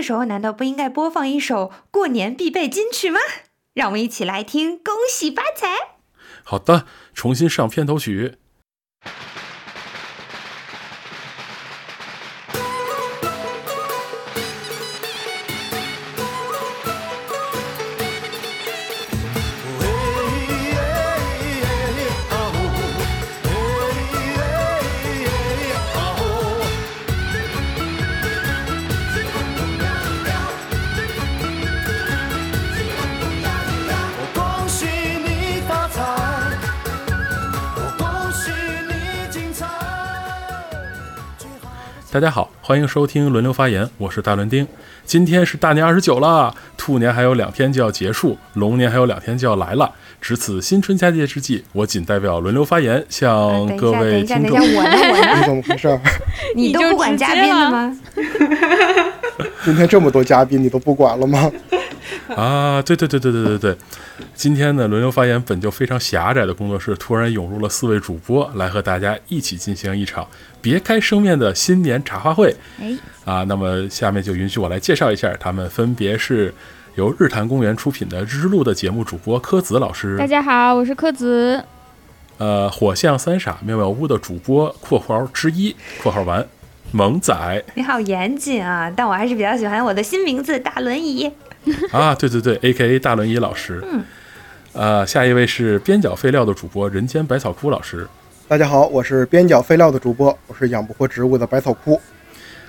个时候难道不应该播放一首过年必备金曲吗？让我们一起来听《恭喜发财》。好的，重新上片头曲。大家好，欢迎收听轮流发言，我是大伦丁。今天是大年二十九了，兔年还有两天就要结束，龙年还有两天就要来了。值此新春佳节之际，我仅代表轮流发言，向呃等一下，等各位一下，听众等一下，我呢？我呢？你怎么回事儿？你都不管嘉宾了吗？今天这么多嘉宾，你都不管了吗？啊，对对对对对对对，今天呢，轮流发言本就非常狭窄的工作室突然涌入了四位主播，来和大家一起进行一场别开生面的新年茶话会。哎，啊，那么下面就允许我来介绍一下，他们分别是由日坛公园出品的《日录》的节目主播柯子老师，大家好，我是柯子。呃，火象三傻妙妙屋的主播（括号之一）（括号完）萌仔你好严谨啊！但我还是比较喜欢我的新名字大轮椅。啊，对对对，A K A 大轮椅老师。嗯。呃，下一位是边角废料的主播人间百草枯老师大家好，我是边角废料的主播，我是养不活植物的百草枯。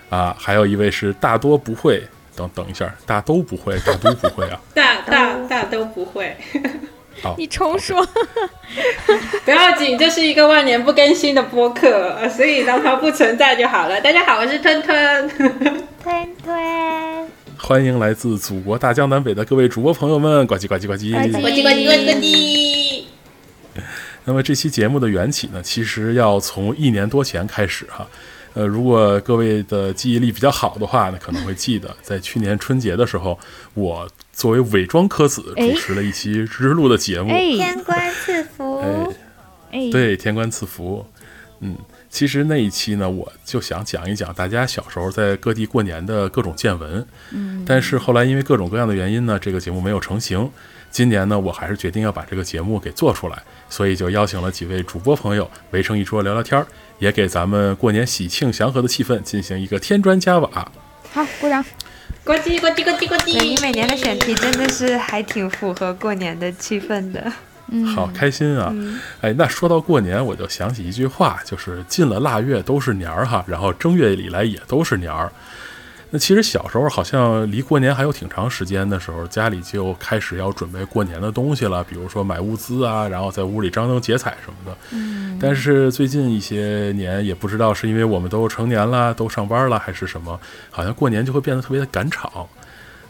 啊，还有一位是大多不会，等等一下，大都不会，大都不会啊。大大大都不会，好，你重说，不要紧，这是一个万年不更新的播客，呃所以让它不存在就好了。大家好，我是吞吞。吞吞，欢迎来自祖国大江南北的各位主播朋友们，呱唧呱唧呱唧。呱唧呱唧呱唧呱唧。那么这期节目的缘起呢，其实要从一年多前开始哈。呃，如果各位的记忆力比较好的话呢，可能会记得，在去年春节的时候，我作为伪装科子主持了一期日录的节目。哎天官赐福。对，天官赐福。嗯，其实那一期呢，我就想讲一讲大家小时候在各地过年的各种见闻。嗯，但是后来因为各种各样的原因呢，这个节目没有成型。今年呢，我还是决定要把这个节目给做出来，所以就邀请了几位主播朋友围成一桌聊聊天儿，也给咱们过年喜庆祥和的气氛进行一个添砖加瓦。好，鼓掌。呱唧呱唧呱唧呱对你唧。每年的选题真的是还挺符合过年的气氛的。嗯，好开心啊！嗯，哎，那说到过年，我就想起一句话，就是进了腊月都是年儿哈，然后正月里来也都是年儿。那其实小时候好像离过年还有挺长时间的时候，家里就开始要准备过年的东西了，比如说买物资啊，然后在屋里张灯结彩什么的。嗯，但是最近一些年，也不知道是因为我们都成年了，都上班了，还是什么，好像过年就会变得特别的赶场。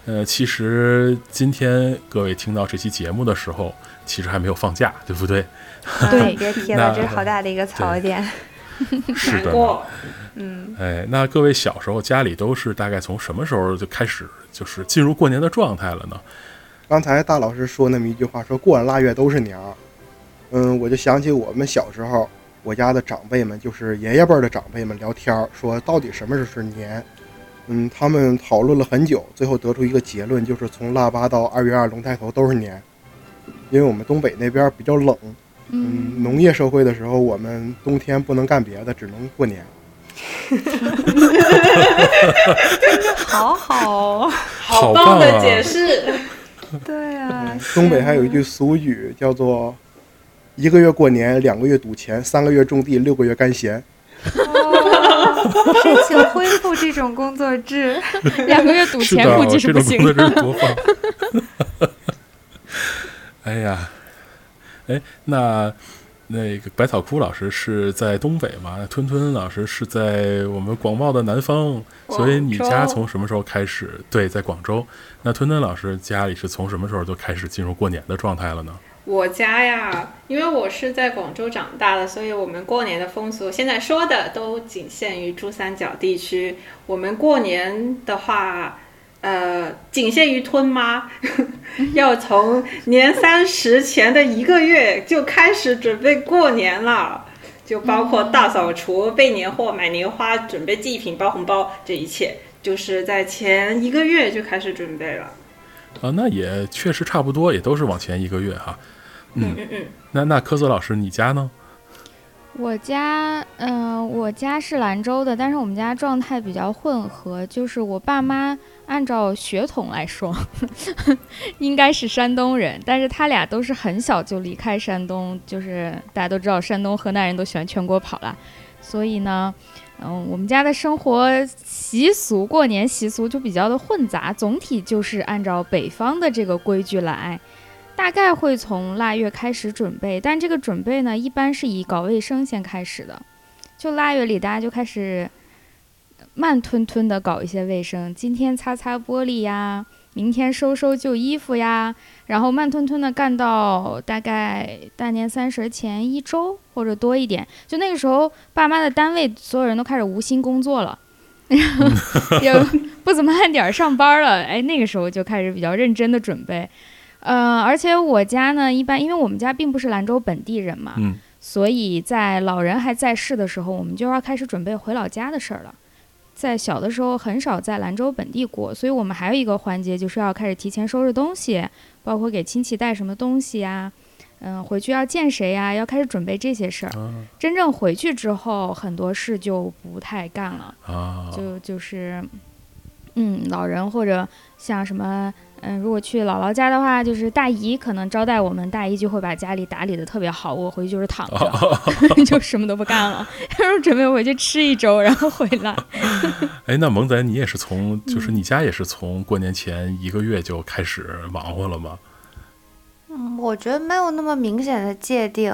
呃，其实今天各位听到这期节目的时候，其实还没有放假，对不对？对啊别提了，这是好大的一个槽点。是的。嗯，哎，那各位小时候家里都是大概从什么时候就开始就是进入过年的状态了呢？刚才大老师说那么一句话，说过完腊月都是年儿。嗯，我就想起我们小时候，我家的长辈们，就是爷爷辈儿的长辈们聊天儿，说到底什么时候是年？嗯，他们讨论了很久，最后得出一个结论，就是从腊八到二月二龙抬头都是年。因为我们东北那边比较冷，嗯，嗯，农业社会的时候，我们冬天不能干别的，只能过年。好好哦。好棒的啊！解释。对啊，东北还有一句俗语叫做“一个月过年，两个月赌钱，三个月种地，六个月干闲哦申 请恢复这种工作制。两个月赌，钱估计是不行种工作制多放。哎呀，哎，那那个百草枯老师是在东北嘛？吞吞老师是在我们广袤的南方，所以你家从什么时候开始？对，在广州。那吞吞老师家里是从什么时候就开始进入过年的状态了呢？我家呀，因为我是在广州长大的，所以我们过年的风俗现在说的都仅限于珠三角地区。我们过年的话，呃，仅限于吞妈，要从年三十前的一个月就开始准备过年了，就包括大扫除、备年货、买年花、准备祭品、包红包，这一切就是在前一个月就开始准备了。啊，那也确实差不多，也都是往前一个月哈。嗯，嗯嗯，那那科泽老师，你家呢？我家，嗯、我家是兰州的，但是我们家状态比较混合，就是我爸妈按照血统来说，应该是山东人，但是他俩都是很小就离开山东，就是大家都知道山东河南人都喜欢全国跑啦，所以呢，嗯、我们家的生活习俗，过年习俗就比较的混杂，总体就是按照北方的这个规矩来。大概会从腊月开始准备，但这个准备呢，一般是以搞卫生先开始的。就腊月里，大家就开始慢吞吞的搞一些卫生，今天擦擦玻璃呀，明天收收旧衣服呀，然后慢吞吞的干到大概大年三十前一周或者多一点。就那个时候，爸妈的单位所有人都开始无心工作了。然后也不怎么按点儿上班了，哎，那个时候就开始比较认真的准备，呃，而且我家呢，一般因为我们家并不是兰州本地人嘛，嗯，所以在老人还在世的时候，我们就要开始准备回老家的事儿了。在小的时候很少在兰州本地过，所以我们还有一个环节就是要开始提前收拾东西，包括给亲戚带什么东西呀，嗯，回去要见谁呀，要开始准备这些事儿。啊真正回去之后，很多事就不太干了。啊，就就是，嗯，老人或者像什么，嗯，如果去姥姥家的话，就是大姨可能招待我们，大姨就会把家里打理的特别好，我回去就是躺着，就什么都不干了，然后准备回去吃一周，然后回来。哎，那萌仔，你也是从，嗯就是你家也是从过年前一个月就开始忙活了吗？嗯，我觉得没有那么明显的界定，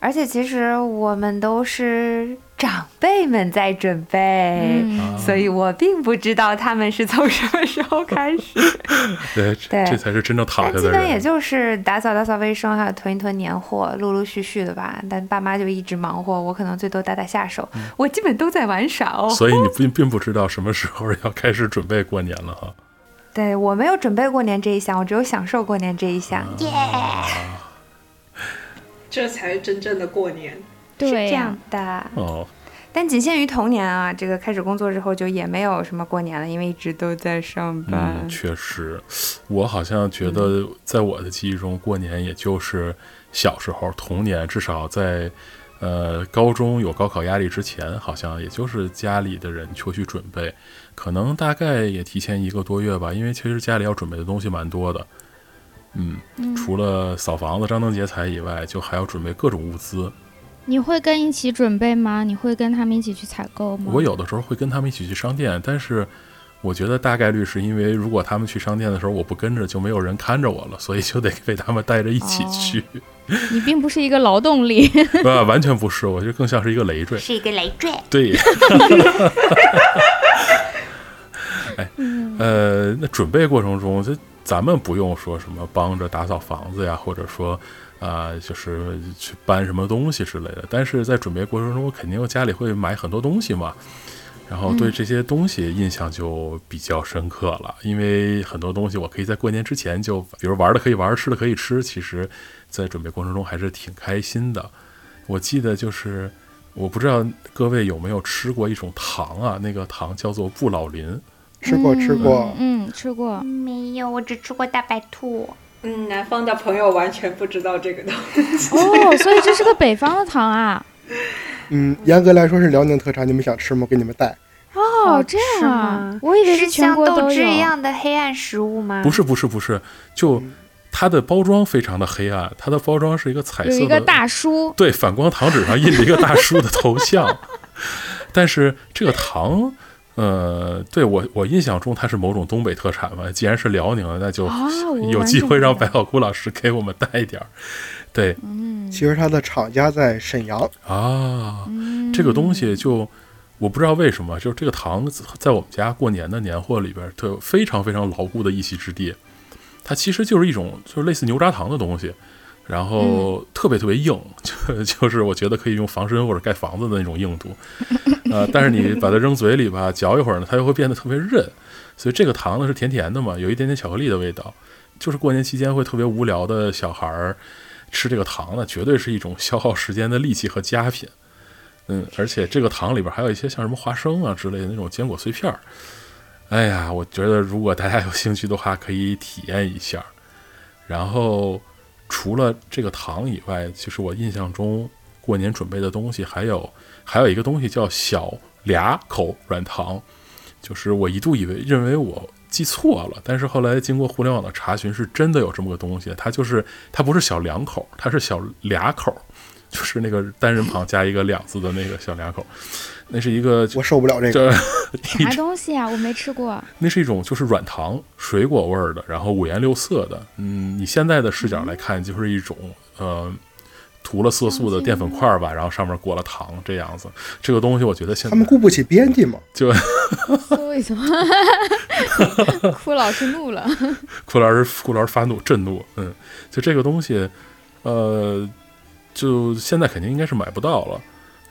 而且其实我们都是长辈们在准备，所以我并不知道他们是从什么时候开始。对，这对这才是真正躺下的基本也。就是打扫打扫卫生，还有囤一囤年货，陆陆续续的吧。但爸妈就一直忙活，我可能最多打打下手，我基本都在玩耍哦。所以你并并不知道什么时候要开始准备过年了哈。对我没有准备过年这一项，我只有享受过年这一项。耶、这才是真正的过年。是这样的。哦，但仅限于童年啊，这个开始工作之后就也没有什么过年了，因为一直都在上班。嗯，确实，我好像觉得在我的记忆中，过年也就是小时候童年，至少在呃高中有高考压力之前，好像也就是家里的人出去准备，可能大概也提前一个多月吧，因为其实家里要准备的东西蛮多的。嗯，嗯，除了扫房子、张灯结彩以外，就还要准备各种物资。你会跟一起准备吗？你会跟他们一起去采购吗？我有的时候会跟他们一起去商店，但是我觉得大概率是因为如果他们去商店的时候我不跟着，就没有人看着我了，所以就得被他们带着一起去。你并不是一个劳动力。啊，完全不是，我觉得更像是一个累赘。是一个累赘。对。哎，呃，那准备过程中，这咱们不用说什么帮着打扫房子呀，或者说啊、就是去搬什么东西之类的。但是在准备过程中，我肯定家里会买很多东西嘛，然后对这些东西印象就比较深刻了，因为很多东西我可以在过年之前就，比如玩的可以玩，吃的可以吃，其实在准备过程中还是挺开心的。我记得就是。我不知道各位有没有吃过一种糖啊？那个糖叫做不老林，吃过吃过，嗯，嗯吃过。没有，我只吃过大白兔。嗯，南方的朋友完全不知道这个东西。哦，所以这是个北方的糖啊。嗯，严格来说是辽宁特产，你们想吃吗？给你们带。哦，这样啊，我以为是全像豆国都有。汁一样的黑暗食物吗？不是不是不是，就它的包装非常的黑暗，它的包装是一个彩色的，有一个大叔，对反光糖纸上印着一个大叔的头像，但是这个糖。呃，对我我印象中它是某种东北特产嘛，既然是辽宁的，那就 有机会让白小姑老师给我们带一点儿。对嗯其实它的厂家在沈阳，啊，嗯，这个东西就我不知道为什么，就是这个糖在我们家过年的年货里边，它有非常非常牢固的一席之地。它其实就是一种就是类似牛轧糖的东西，然后特别特别硬，就 就是我觉得可以用防身或者盖房子的那种硬度。呃，但是你把它扔嘴里吧，嚼一会儿呢，它又会变得特别韧。所以这个糖呢是甜甜的嘛，有一点点巧克力的味道。就是过年期间会特别无聊的小孩儿吃这个糖呢，绝对是一种消耗时间的利器和佳品。嗯，而且这个糖里边还有一些像什么花生啊之类的那种坚果碎片儿。哎呀，我觉得如果大家有兴趣的话，可以体验一下。然后除了这个糖以外，其实我印象中过年准备的东西还有还有一个东西叫小俩口软糖，就是我一度以为认为我记错了，但是后来经过互联网的查询，是真的有这么个东西。它就是它不是小两口，它是小俩口，就是那个单人旁加一个两字的那个小俩口。那是一个我受不了这个。啥东西啊？我没吃过。那是一种就是软糖，水果味儿的，然后五颜六色的。嗯，你现在的视角来看，就是一种呃涂了色素的淀粉块儿吧，然后上面裹了糖这样子。这个东西我觉得现在他们顾不起编辑嘛，就搜一搜，哭老师怒了。库老师库老师发怒震怒，嗯，就这个东西，呃，就现在肯定应该是买不到了。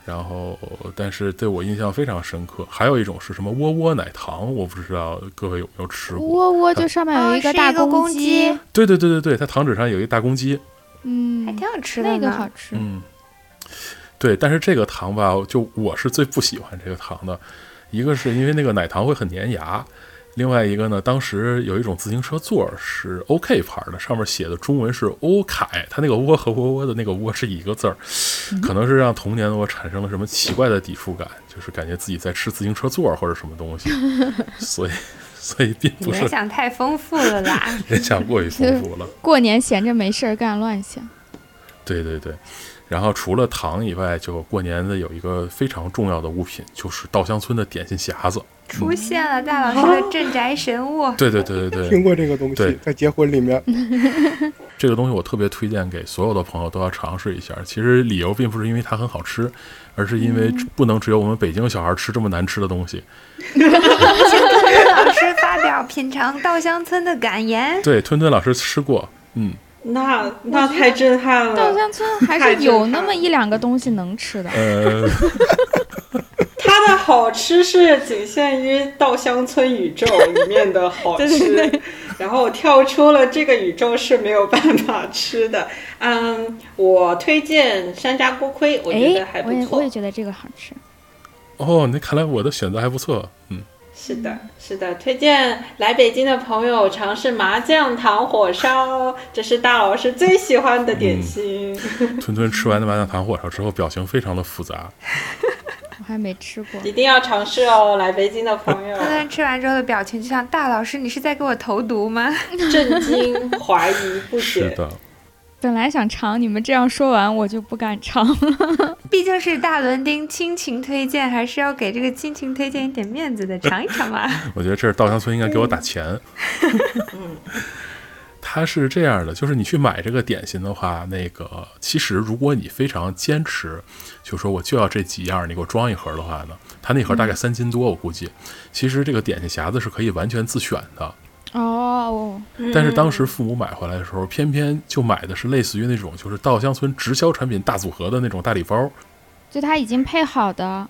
然后，但是对我印象非常深刻。还有一种是什么窝窝奶糖，我不知道各位有没有吃过。窝窝就上面有一个大公鸡鸡，对对对对对，它糖纸上有一大公鸡。嗯，还挺好吃的那个好吃。嗯，对，但是这个糖吧，就我是最不喜欢这个糖的，一个是因为那个奶糖会很粘牙，另外一个呢，当时有一种自行车座儿是 OK 牌的，上面写的中文是欧凯，它那个窝和窝窝的那个窝是一个字儿，可能是让童年的我产生了什么奇怪的抵触感，就是感觉自己在吃自行车座儿或者什么东西，所以所以并不是联想太丰富了啦。联想过于丰富了。过年闲着没事儿干乱想。对对对，然后除了糖以外，就过年的有一个非常重要的物品，就是稻香村的点心匣子。出现了大老师的镇宅神物，对对对对对，听过这个东西，在结婚里面，这个东西我特别推荐给所有的朋友都要尝试一下。其实理由并不是因为它很好吃，而是因为不能只有我们北京小孩吃这么难吃的东西。老师发表品尝稻香村的感言。对，吞吞老师吃过，嗯，那那太震撼了。稻香村还是有那么一两个东西能吃的。呃，它的好吃是仅限于稻香村宇宙里面的好吃，然后跳出了这个宇宙是没有办法吃的。嗯，我推荐山楂锅盔，我觉得还哎，我也不错。我也觉得这个好吃。哦，那看来我的选择还不错，嗯，是的，是的，推荐来北京的朋友尝试麻酱糖火烧，这是大老师最喜欢的点心。吞吞吃完的麻酱糖火烧之后，表情非常的复杂。我还没吃过。一定要尝试哦，来北京的朋友，吞吞吃完之后的表情就像大老师，你是在给我投毒吗？震惊、怀疑、不解。是的，本来想尝，你们这样说完，我就不敢尝了。毕竟是大伦丁亲情推荐，还是要给这个亲情推荐一点面子的，尝一尝吧。我觉得这是稻香村应该给我打 钱。嗯它是这样的，就是你去买这个点心的话，那个其实如果你非常坚持，就说我就要这几样，你给我装一盒的话呢，它那盒大概三斤多，我估计。其实这个点心匣子是可以完全自选的，哦，但是当时父母买回来的时候，偏偏就买的是类似于那种就是稻香村直销产品大组合的那种大礼包。就它已经配好的。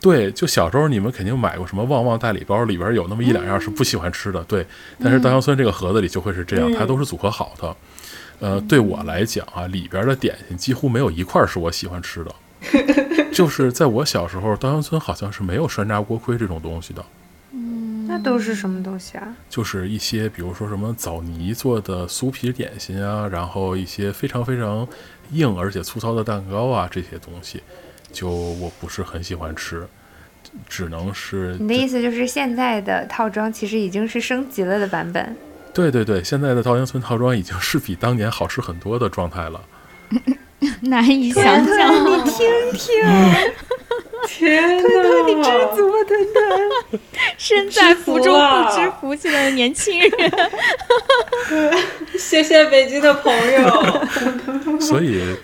对，就小时候你们肯定买过什么旺旺大礼包，里边有那么一两样是不喜欢吃的，对。但是稻香村这个盒子里就会是这样，它都是组合好的。呃，对我来讲啊，里边的点心几乎没有一块是我喜欢吃的。就是在我小时候，稻香村好像是没有山楂锅盔这种东西的，那都是什么东西啊？就是一些比如说什么枣泥做的酥皮点心啊，然后一些非常非常硬而且粗糙的蛋糕啊，这些东西，就我不是很喜欢吃，只能是你的意思就是现在的套装其实已经是升级了的版本。对对对，现在的稻香村套装已经是比当年好吃很多的状态了。难以想象。你听听，天哪！你知足啊，顿顿。身在福中不知福气的年轻人。谢谢北京的朋友。所以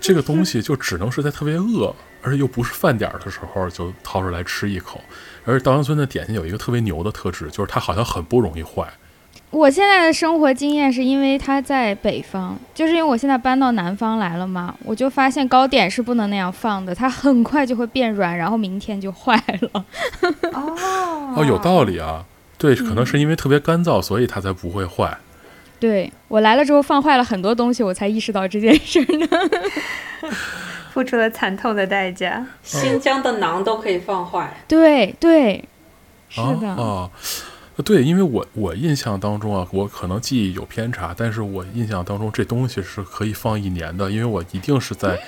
这个东西就只能是在特别饿，而且又不是饭点儿的时候就掏出来吃一口。而稻香村的点心有一个特别牛的特质，就是它好像很不容易坏。我现在的生活经验是因为它在北方，就是因为我现在搬到南方来了嘛，我就发现糕点是不能那样放的，它很快就会变软，然后明天就坏了。哦 哦，有道理啊。对，可能是因为特别干燥，所以它才不会坏。对我来了之后放坏了很多东西，我才意识到这件事儿呢。付出了惨痛的代价。新疆的馕都可以放坏，对对，是的，哦哦，对，因为我我印象当中啊，我可能记忆有偏差，但是我印象当中这东西是可以放一年的，因为我一定是在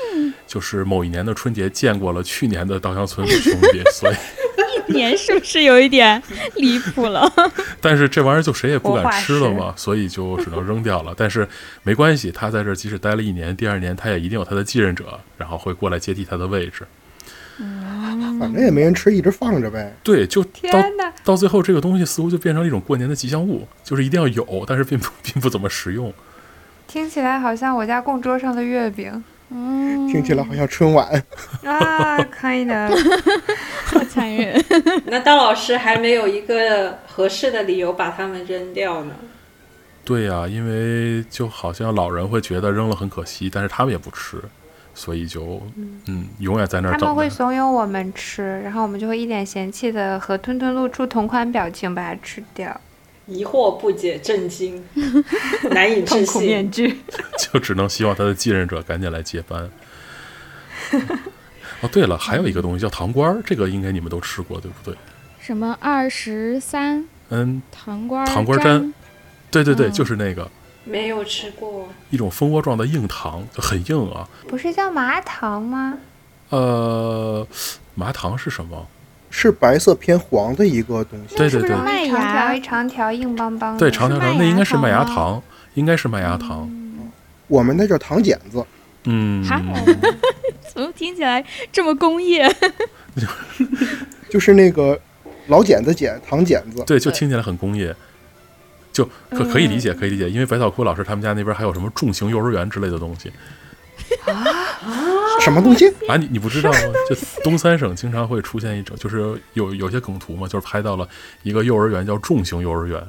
就是某一年的春节见过了去年的稻香村的兄弟，所以 一年是不是有一点离谱了？但是这玩意儿就谁也不敢吃了嘛，所以就只能扔掉了。但是没关系，他在这儿即使待了一年，第二年他也一定有他的继任者，然后会过来接替他的位置。反正也没人吃，一直放着呗。对，就到！到最后，这个东西似乎就变成了一种过年的吉祥物，就是一定要有，但是并不 并不怎么实用。听起来好像我家供桌上的月饼嗯，听起来好像春晚。啊，kind of。好残忍。那道老师还没有一个合适的理由把它们扔掉呢。对呀、因为就好像老人会觉得扔了很可惜，但是他们也不吃，所以就嗯，永远在那儿他们会。怂恿我们吃，然后我们就会一脸嫌弃的和吞吞露出同款表情把它吃掉。疑惑、不解、震惊，难以置信面。具。就只能希望他的继任者赶紧来接班。哦，对了，还有一个东西叫糖瓜儿，这个应该你们都吃过，对不对？什么二十三嗯，糖瓜糖瓜粘粘，对对对，嗯就是那个没有吃过，一种蜂窝状的硬糖，很硬啊。不是叫麻糖吗？呃，麻糖是什么？是白色偏黄的一个东西。对对对麦一长条芽一长条硬邦邦的？对，长条麦长，那应该是麦芽糖，应该是麦芽糖。我们那叫糖剪子，嗯，哈，怎么听起来这么工业？就是那个老剪子剪糖剪子。对，就听起来很工业，就可可以理解，可以理解，因为百草枯老师他们家那边还有什么重型幼儿园之类的东西啊什么东西？啊，你你不知道吗？就东三省经常会出现一种，就是有有些梗图嘛，就是拍到了一个幼儿园叫重型幼儿园，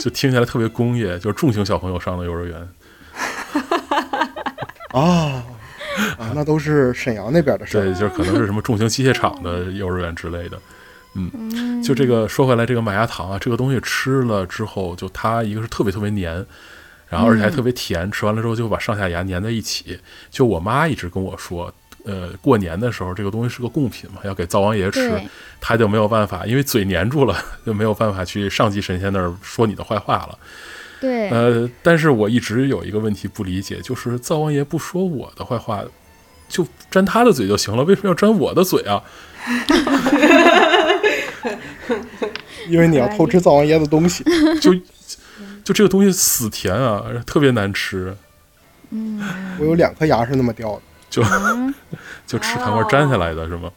就听起来特别工业，就是重型小朋友上的幼儿园。哦啊，那都是沈阳那边的事对，就是可能是什么重型机械厂的幼儿园之类的。嗯，就这个说回来，这个麦芽糖啊，这个东西吃了之后，就它一个是特别特别黏，然后而且还特别甜，吃完了之后就把上下牙粘在一起。就我妈一直跟我说，呃，过年的时候这个东西是个贡品嘛，要给灶王爷吃对，他就没有办法，因为嘴粘住了，就没有办法去上级神仙那儿说你的坏话了。对，呃，但是我一直有一个问题不理解，就是灶王爷不说我的坏话，就粘他的嘴就行了，为什么要粘我的嘴啊？因为你要偷吃灶王爷的东西。就就这个东西死甜啊，特别难吃，嗯，我有两颗牙是那么掉的。就 就吃糖块粘下来的是吗？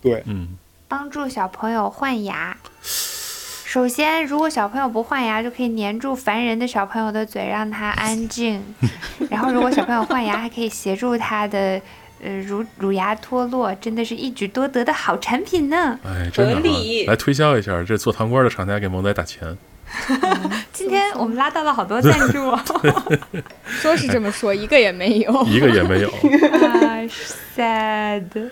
对，嗯，帮助小朋友换牙。首先，如果小朋友不换牙，就可以粘住烦人的小朋友的嘴，让他安静。然后，如果小朋友换牙，还可以协助他的呃乳乳牙脱落，真的是一举多得的好产品呢。哎，真的、来推销一下，这做糖瓜的厂家给萌仔打钱。今天我们拉到了好多赞助，说是这么说，一个也没有。一个也没有。啊，sad。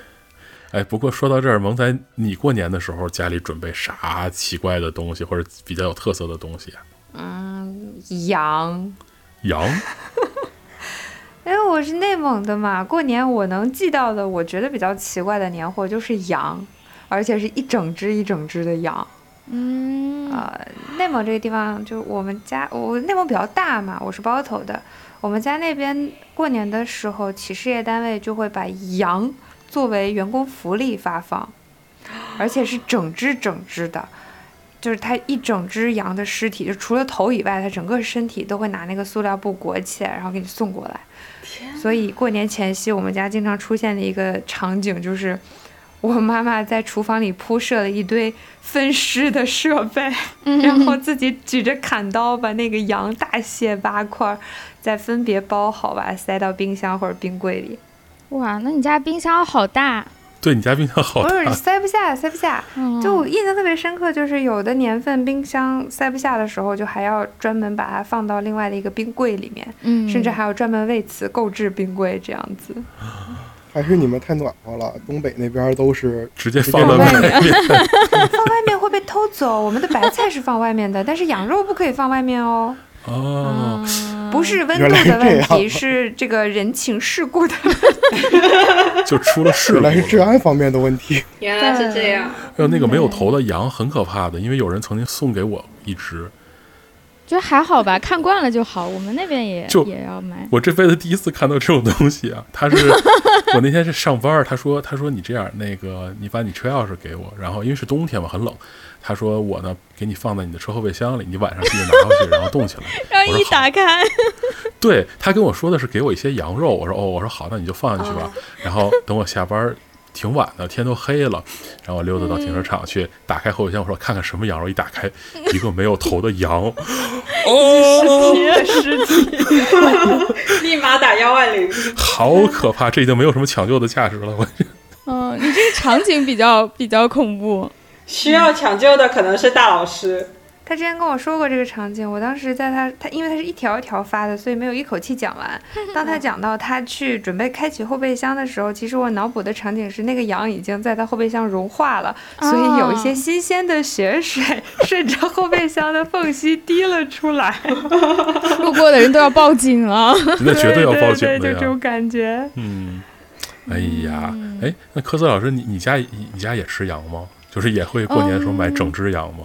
哎，不过说到这儿，萌仔，你过年的时候家里准备啥奇怪的东西，或者比较有特色的东西啊？嗯，羊。羊？因为我是内蒙的嘛，过年我能寄到的，我觉得比较奇怪的年货就是羊，而且是一整只一整只的羊。嗯，呃，内蒙这个地方，就我们家，我内蒙比较大嘛，我是包头的。我们家那边过年的时候，企事业单位就会把羊作为员工福利发放，而且是整只整只的，就是它一整只羊的尸体，就除了头以外，它整个身体都会拿那个塑料布裹起来，然后给你送过来。所以过年前夕，我们家经常出现的一个场景就是，我妈妈在厨房里铺设了一堆分尸的设备，嗯然后自己举着砍刀把那个羊大卸八块，再分别包好，吧塞到冰箱或者冰柜里。哇，那你家冰箱好大。对你家冰箱好不是大，塞不下，塞不下。嗯就我印象特别深刻，就是有的年份冰箱塞不下的时候，就还要专门把它放到另外的一个冰柜里面，嗯，甚至还要专门为此购置冰柜这样子。还是你们太暖和了，东北那边都是直接放到外面。放外面会被偷走。我们的白菜是放外面的，但是羊肉不可以放外面哦。哦，嗯，不是温度的问题，是这个人情世故的。就出了事了。原来是治安方面的问题。原来是这样。还有那个没有头的羊很可怕的，因为有人曾经送给我一只，觉得还好吧，看惯了就好。我们那边也就也要买。我这辈子第一次看到这种东西啊！他是 我那天是上班，他说他说你这样，那个你把你车钥匙给我，然后因为是冬天嘛，很冷，他说我呢给你放在你的车后备箱里，你晚上记得拿回去，然后冻起来。然后一打开，对他跟我说的是给我一些羊肉，我说哦，我说好，那你就放进去吧。然后等我下班儿挺晚的，天都黑了，然后我溜达到停车场去，打开后备箱，我说看看什么羊肉，一打开一个没有头的羊，哦，尸体，立马打幺万零。好可怕！这已经没有什么抢救的价值了，我。嗯，你这个场景比较比较恐怖。需要抢救的可能是大老师。他之前跟我说过这个场景，我当时在他他因为他是一条一条发的，所以没有一口气讲完。当他讲到他去准备开启后备箱的时候，其实我脑补的场景是那个羊已经在他后备箱融化了，所以有一些新鲜的血水 顺着后备箱的缝隙滴了出来。路过的人都要报警了。那绝对要报警的。就这种感觉。嗯，哎呀，哎，那科斯老师，你你家你你家也吃羊吗？就是也会过年的时候买整只羊吗？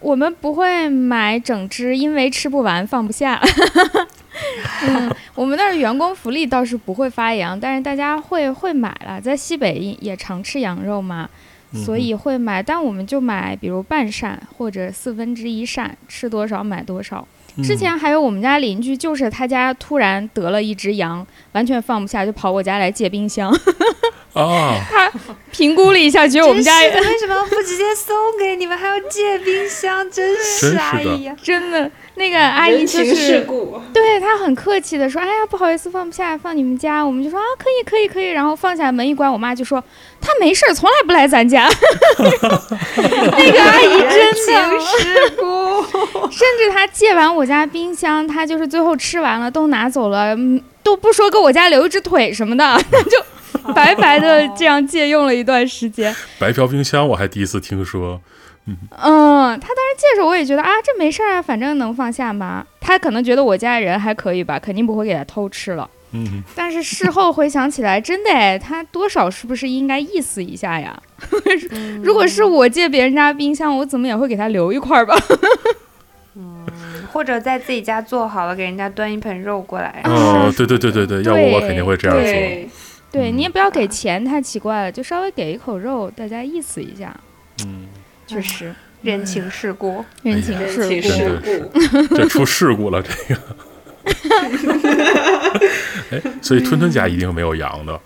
我们不会买整只，因为吃不完放不下。嗯，我们那儿员工福利倒是不会发羊，但是大家会会买了，在西北也也常吃羊肉嘛，嗯所以会买。但我们就买，比如半扇或者四分之一扇，吃多少买多少。嗯之前还有我们家邻居，就是他家突然得了一只羊，完全放不下，就跑我家来借冰箱。哦，他评估了一下，觉得我们家真是为什么不直接送给你们，还要借冰箱？真是 真是的哎呀！真的那个阿姨就是。对他很客气的说：“哎呀，不好意思，放不下，放你们家。”我们就说：“啊，可以，可以，可以。”然后放下门一关，我妈就说：“她没事儿，从来不来咱家。”那个阿姨真人情的，世故。甚至她借完我家冰箱，她就是最后吃完了都拿走了，嗯，都不说给我家留一只腿什么的，那 就白白的这样借用了一段时间。白嫖冰箱我还第一次听说。嗯，他当时借的时候我也觉得啊，这没事儿啊，反正能放下嘛。他可能觉得我家人还可以吧，肯定不会给他偷吃了。嗯，但是事后回想起来，真的哎，他多少是不是应该意思一下呀？如果是我借别人家冰箱，我怎么也会给他留一块儿吧？或者在自己家做好了，给人家端一盆肉过来。哦，对对对对对，要不我肯定会这样做。对，对你也不要给钱，太奇怪了，就稍微给一口肉，大家意思一下。嗯，确实，人情世故，人情世故。出事故了，这个。哎，所以吞吞家一定没有羊的。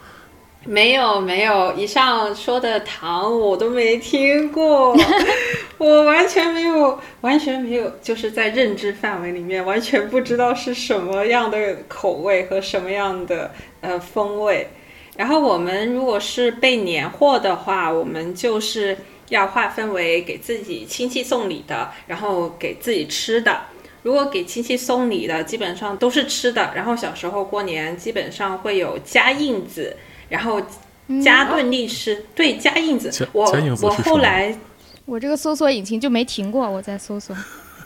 没有没有，以上说的糖我都没听过，我完全没有，完全没有，就是在认知范围里面完全不知道是什么样的口味和什么样的呃风味。然后我们如果是备年货的话，我们就是要划分为给自己亲戚送礼的，然后给自己吃的。如果给亲戚送礼的，基本上都是吃的。然后小时候过年基本上会有加印子，然后加顿力士，对加印子。我我后来我这个搜索引擎就没停过，我在搜索。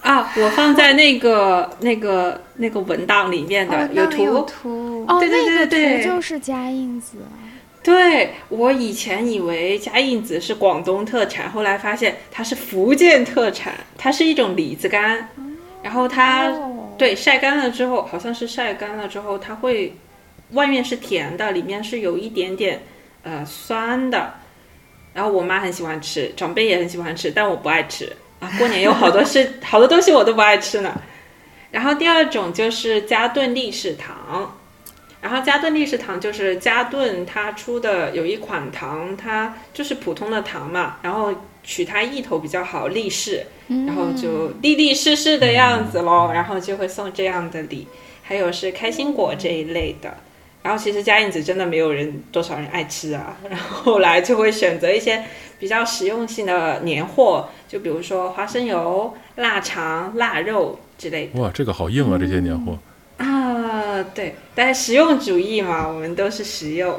啊，我放在那个那个那个文档里面的、哦，有图。那有图。哦，对对那个对对图就是加印子啊。对我以前以为加印子是广东特产，后来发现它是福建特产，它是一种李子干，然后它、哦对晒干了之后，好像是晒干了之后，它会外面是甜的，里面是有一点点呃酸的。然后我妈很喜欢吃，长辈也很喜欢吃，但我不爱吃啊。过年有好多事 好多东西我都不爱吃呢。然后第二种就是加顿利士糖，然后加顿利士糖就是加顿它出的有一款糖，它就是普通的糖嘛，然后取它意头比较好，利士，然后就利利是是的样子咯，然后就会送这样的礼，还有是开心果这一类的。然后其实加印子真的没有人多少人爱吃啊，然后后来就会选择一些比较实用性的年货，就比如说花生油、腊肠、腊肉之类的。哇，这个好硬啊，这些年货。啊，对，但是实用主义嘛，我们都是实用。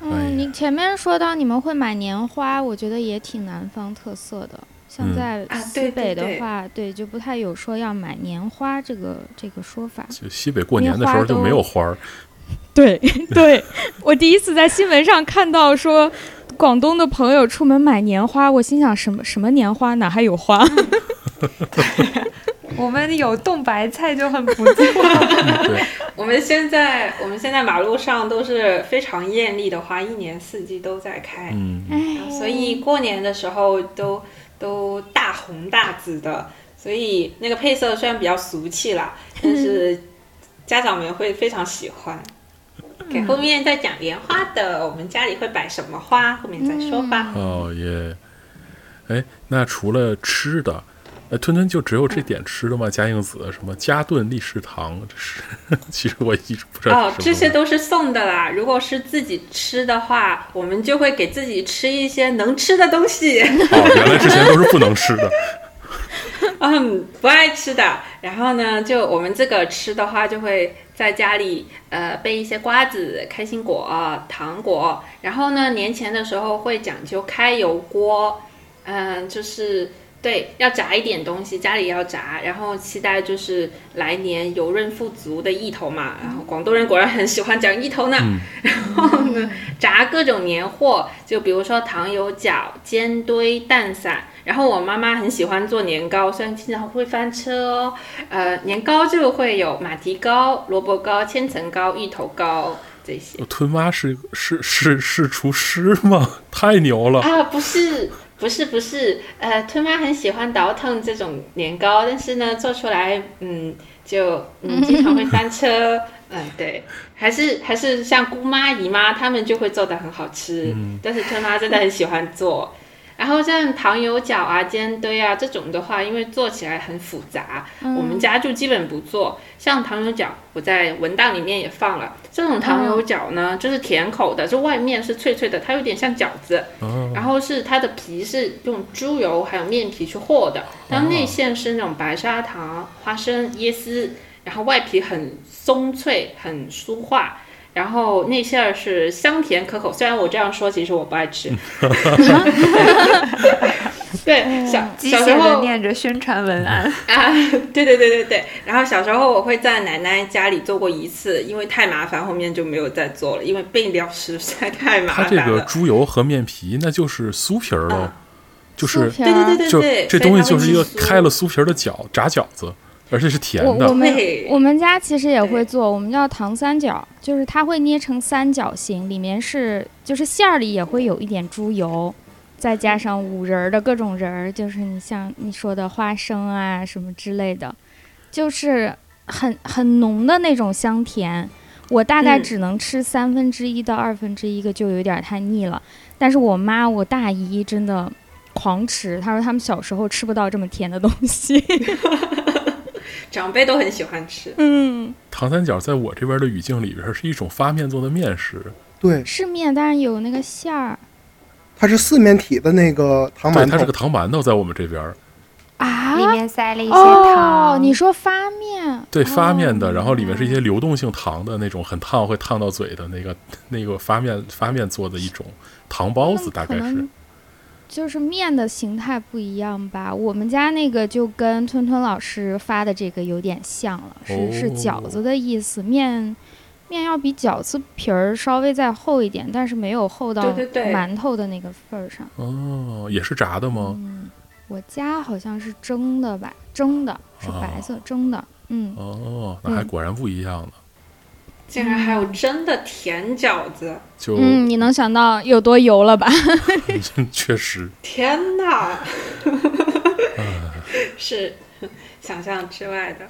嗯，你 前面说到你们会买年花，我觉得也挺南方特色的。像嗯在西北对对的话，对就不太有说要买年花这个这个说法。就西北过年的时候就没有花儿，对对，我第一次在新闻上看到说广东的朋友出门买年花，我心想什么什么年花，哪还有花？我们有冻白菜就很不错。我们现在我们现在马路上都是非常艳丽的花，一年四季都在开，嗯，哎，所以过年的时候都都大红大紫的，所以那个配色虽然比较俗气啦，但是家长们会非常喜欢。给后面再讲莲花的，我们家里会摆什么花，后面再说吧。哦耶，哎，那除了吃的，呃，吞吞就只有这点吃的吗？嘉应子什么嘉顿利士堂，这是 其实我一直不知道哦，这些都是送的啦。如果是自己吃的话，我们就会给自己吃一些能吃的东西。哦，原来之前都是不能吃的。嗯，不爱吃的。然后呢，就我们这个吃的话，就会在家里呃备一些瓜子、开心果、糖果。然后呢，年前的时候会讲究开油锅，嗯、就是对要炸一点东西，家里要炸，然后期待就是来年油润富足的意头嘛。然后广东人果然很喜欢讲意头呢。嗯然后呢，炸各种年货，就比如说糖油角、煎堆、蛋散。然后我妈妈很喜欢做年糕，虽然经常会翻车哦。呃，年糕就会有马蹄糕、萝卜糕、千层糕、芋头糕这些。我吞妈是是是是厨师吗？太牛了！啊，不是，不是，不是，呃，吞妈很喜欢倒腾这种年糕，但是呢，做出来，嗯，就嗯，经常会翻车，嗯，对，还是还是像姑妈、姨妈她们就会做的很好吃，但是吞妈真的很喜欢做。然后像糖油角啊、煎堆啊这种的话，因为做起来很复杂，我们家就基本不做。像糖油角，我在文档里面也放了。这种糖油角呢，就是甜口的，就外面是脆脆的，它有点像饺子。哦，然后是它的皮是用猪油还有面皮去和的，然后内馅是那种白砂糖、花生、椰丝，然后外皮很松脆、很酥化，然后内馅儿是香甜可口。虽然我这样说，其实我不爱吃。对，小小时候念着宣传文案，啊，对对对对对。然后小时候我会在奶奶家里做过一次，因为太麻烦，后面就没有再做了，因为备料实在太麻烦了。这个猪油和面皮那就是酥皮儿喽啊，就是对对对就对对，这东西就是一个开了酥皮儿的饺炸饺子，而且是甜的。我我们我们家其实也会做，我们叫糖三角，就是它会捏成三角形，里面是就是馅儿里也会有一点猪油，再加上五仁儿的各种仁儿，就是你像你说的花生啊什么之类的，就是很很浓的那种香甜。我大概嗯只能吃三分之一到二分之一个，就有点太腻了。但是我妈我大姨真的狂吃，她说他们小时候吃不到这么甜的东西。长辈都很喜欢吃。嗯，糖三角在我这边的语境里边是一种发面做的面食，对，是面，但是有那个馅儿它是四面体的那个糖对，馒头它是个，糖馒头，在我们这边，啊。里面塞了一些哦糖。，你说发面？对，发面的，哦然后里面是一些流动性糖的那种，很烫，会烫到嘴的那个那个发面发面做的一种糖包子，大概是。就是面的形态不一样吧。我们家那个就跟吞吞老师发的这个有点像了，是是饺子的意思。面面要比饺子皮儿稍微再厚一点，但是没有厚到馒头的那个份儿上。哦，也是炸的吗？嗯，我家好像是蒸的吧，蒸的是白色蒸的。嗯，哦，那还嗯果然不一样呢。竟然还有真的甜饺子！就、嗯，你能想到有多油了吧？确实，天哪，是想象之外的。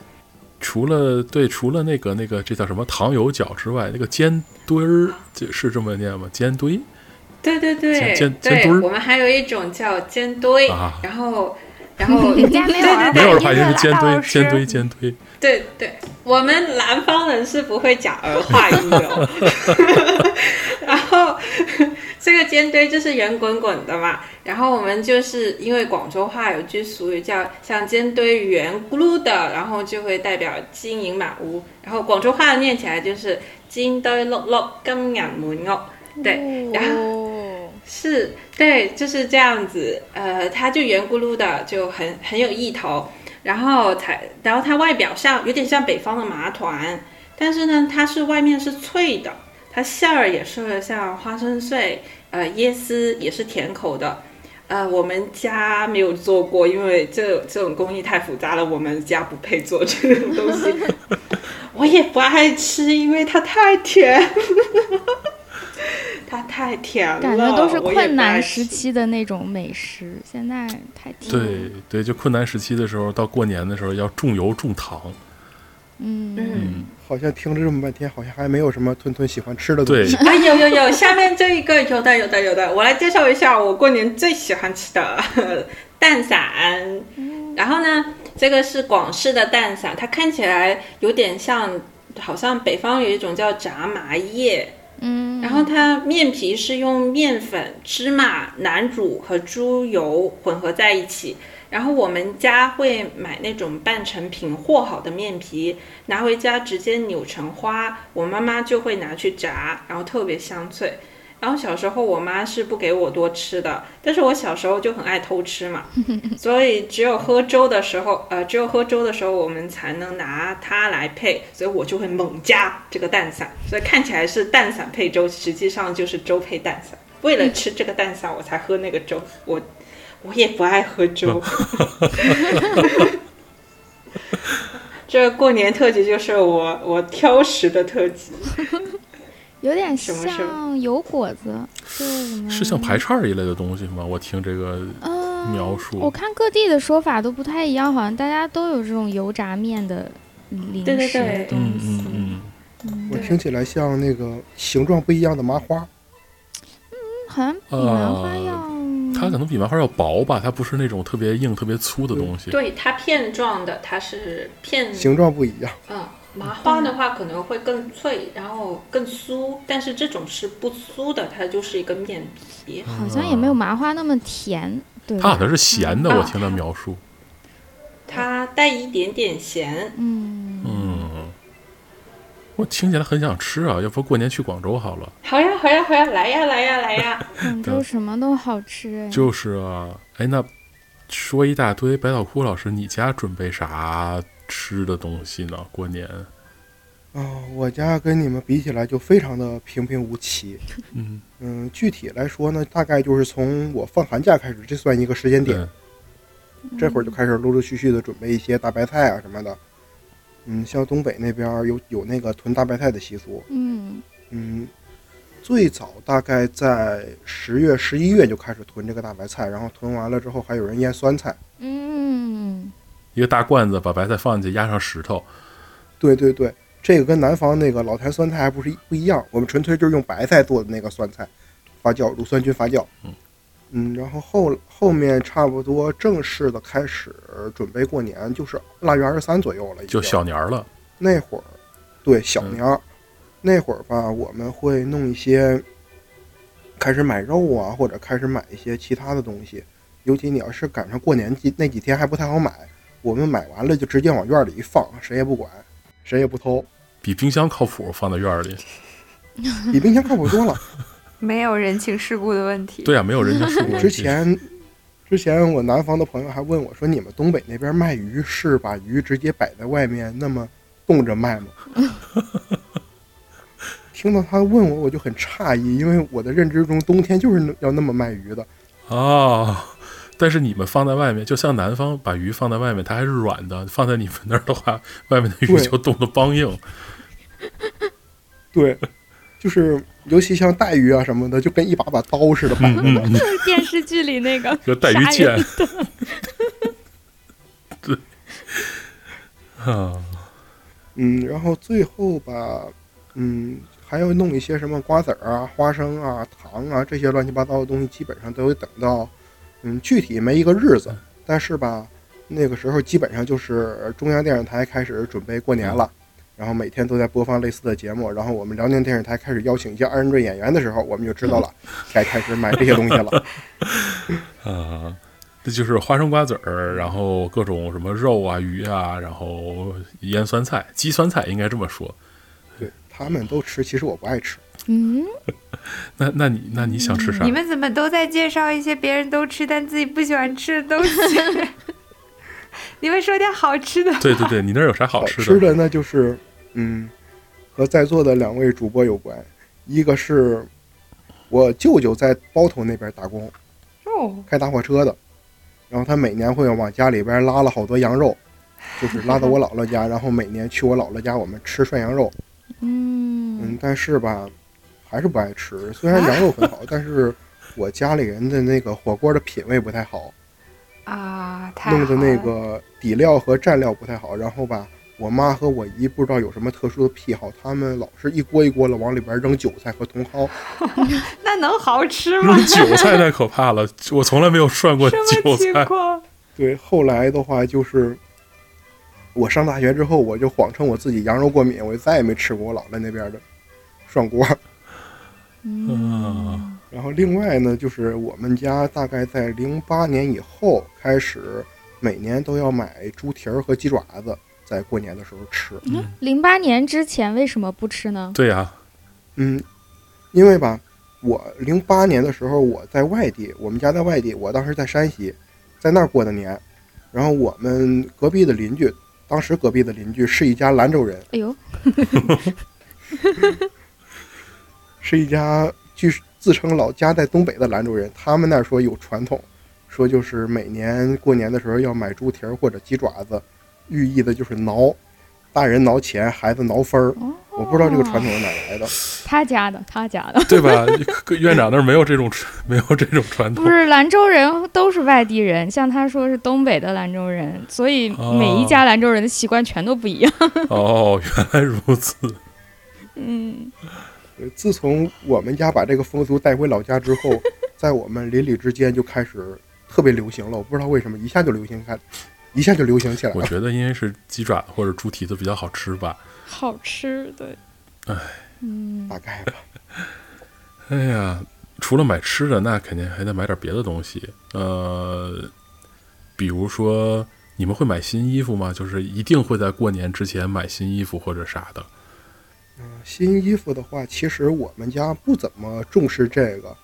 除了对，除了那个那个这叫什么糖油饺之外，那个煎堆儿，这是这么念吗？煎堆对对对。煎煎对煎堆儿，我们还有一种叫煎堆，啊。然后然后人 家没有儿没有儿化音尖堆大老师煎堆尖堆。对对，我们南方人是不会讲儿化音的哦。然后这个尖堆就是圆滚滚的嘛，然后我们就是因为广州话有句俗语叫像尖堆圆咕噜的，然后就会代表金银满屋。然后广州话念起来就是金堆碌碌，金银满屋。对，然后哦，是对，就是这样子。呃，它就圆咕噜的，就很很有意头。然后才，然后它外表像有点像北方的麻团，但是呢，它是外面是脆的，它馅儿也是像花生碎，呃，椰丝也是甜口的。呃，我们家没有做过，因为这这种工艺太复杂了，我们家不配做这种东西。我也不爱吃，因为它太甜，它太甜了，感觉都是困难时期的那种美食，现在太甜。对对，就困难时期的时候，到过年的时候要重油重糖。嗯，嗯，好像听了这么半天，好像还没有什么吞吞喜欢吃的东对西。，啊，有有有，下面这一个有的有的有的，我来介绍一下我过年最喜欢吃的蛋散。然后呢，这个是广式的蛋散，它看起来有点像，好像北方有一种叫炸麻叶，嗯，然后它面皮是用面粉、芝麻、南乳和猪油混合在一起。然后我们家会买那种半成品和好的面皮，拿回家直接扭成花，我妈妈就会拿去炸，然后特别香脆。然后小时候我妈是不给我多吃的，但是我小时候就很爱偷吃嘛，所以只有喝粥的时候，呃，只有喝粥的时候我们才能拿它来配，所以我就会猛加这个蛋散，所以看起来是蛋散配粥，实际上就是粥配蛋散。为了吃这个蛋散，我才喝那个粥，我我也不爱喝粥。这过年特辑就是我我挑食的特辑，有点像油果子，就我们是像排叉一类的东西吗？我听这个嗯描述我看各地的说法都不太一样，好像大家都有这种油炸面的零对对食的对东嗯西。嗯嗯，我听起来像那个形状不一样的麻花。嗯好像比麻花呃要、它可能比麻花要薄吧，它不是那种特别硬、特别粗的东西。对它片状的，它是片形状不一样。嗯，麻花的话可能会更脆，然后更酥，但是这种是不酥的，它就是一个面皮。好像也没有麻花那么甜，对？它好像是咸的，嗯我听他描述。它带一点点咸，嗯，嗯，我听起来很想吃啊，要不过年去广州好了。好呀好呀好呀，来呀来呀来呀！广州什么都好吃哎。就是啊，哎，那说一大堆，百草枯老师，你家准备啥吃的东西呢？过年？哦，我家跟你们比起来就非常的平平无奇。嗯，嗯，具体来说呢，大概就是从我放寒假开始，这算一个时间点。这会儿就开始陆陆续续的准备一些大白菜啊什么的。嗯，像东北那边有有那个囤大白菜的习俗。嗯嗯，最早大概在十月、十一月就开始囤这个大白菜，然后囤完了之后还有人腌酸菜。嗯，一个大罐子，把白菜放进去，压上石头。对对对，这个跟南方那个老坛酸菜还不是不一样，我们纯粹就是用白菜做的那个酸菜，发酵乳酸菌发酵。嗯嗯，然后后后面差不多正式的开始准备过年，就是腊月二十三左右了，就小年了。那会儿，对小嗯年儿，那会儿吧，我们会弄一些，开始买肉啊，或者开始买一些其他的东西。尤其你要是赶上过年几那几天还不太好买，我们买完了就直接往院里一放，谁也不管，谁也不偷，比冰箱靠谱，放在院里。比冰箱靠谱多了。没有人情世故的问题。对啊，没有人情世故。之前，之前我南方的朋友还问我说：“你们东北那边卖鱼是把鱼直接摆在外面那么冻着卖吗？”听到他问我，我就很诧异，因为我的认知中冬天就是要那么卖鱼的。啊，但是你们放在外面，就像南方把鱼放在外面，它还是软的；放在你们那儿的话，外面的鱼就冻得梆硬。对，就是尤其像带鱼啊什么的，就跟一把把刀似的摆着的。嗯，就是电视剧里那个 就带鱼剑。对，啊，嗯，然后最后吧，嗯，还要弄一些什么瓜子儿啊、花生啊、糖啊这些乱七八糟的东西，基本上都得等到，嗯，具体没一个日子，但是吧，那个时候基本上就是中央电视台开始准备过年了，然后每天都在播放类似的节目，然后我们辽宁电视台开始邀请一些二人转演员的时候，我们就知道了，该开始买这些东西了。啊，这就是花生瓜子儿，然后各种什么肉啊、鱼啊，然后腌酸菜、鸡酸菜，应该这么说。对他们都吃，其实我不爱吃。嗯，那那你那你想吃啥你？们怎么都在介绍一些别人都吃但自己不喜欢吃的东西？你们说点好吃的。对对对，你那儿有啥好好吃的？吃的那就是，嗯，和在座的两位主播有关。一个是我舅舅在包头那边打工，哦，开大货车的，然后他每年会往家里边拉了好多羊肉，就是拉到我姥姥家，然后每年去我姥姥家我们吃涮羊肉。嗯嗯，，但是吧，还是不爱吃。虽然羊肉很好，但是我家里人的那个火锅的品味不太好，啊，太弄的那个底料和蘸料不太好。然后吧，我妈和我姨不知道有什么特殊的癖好，他们老是一锅一锅的往里边扔韭菜和茼蒿。那能好吃吗？扔韭菜太可怕了，我从来没有涮过什么韭菜。情况？对，后来的话就是，我上大学之后，我就谎称我自己羊肉过敏，我就再也没吃过我姥姥那边的涮锅。嗯，然后另外呢，就是我们家大概在零八年以后开始，每年都要买猪蹄儿和鸡爪子，在过年的时候吃。零八年之前为什么不吃呢？对呀、嗯，因为吧，我零八年的时候我在外地，我们家在外地，我当时在山西，在那儿过的年。然后我们隔壁的邻居，当时隔壁的邻居是一家兰州人，哎呦，是一家据自称老家在东北的兰州人，他们那儿说有传统，说就是每年过年的时候要买猪蹄儿或者鸡爪子，寓意的就是挠，大人挠钱，孩子挠分儿。我不知道这个传统是哪来的。他家的，他家的，对吧？院长那儿没有这种没有这种传统不。是兰州人都是外地人，像他说是东北的兰州人，所以每一家兰州人的习惯全都不一样。哦，原来如此。嗯，呃自从我们家把这个风俗带回老家之后，在我们邻里之间就开始特别流行了。我不知道为什么，一下就流行开，一下就流行起来了。我觉得因为是鸡爪子或者猪蹄子比较好吃吧。好吃，对，唉，嗯，大概吧。哎呀，除了买吃的，那肯定还得买点别的东西。呃，比如说你们会买新衣服吗？就是一定会在过年之前买新衣服或者啥的。新衣服的话，其实我们家不怎么重视这个。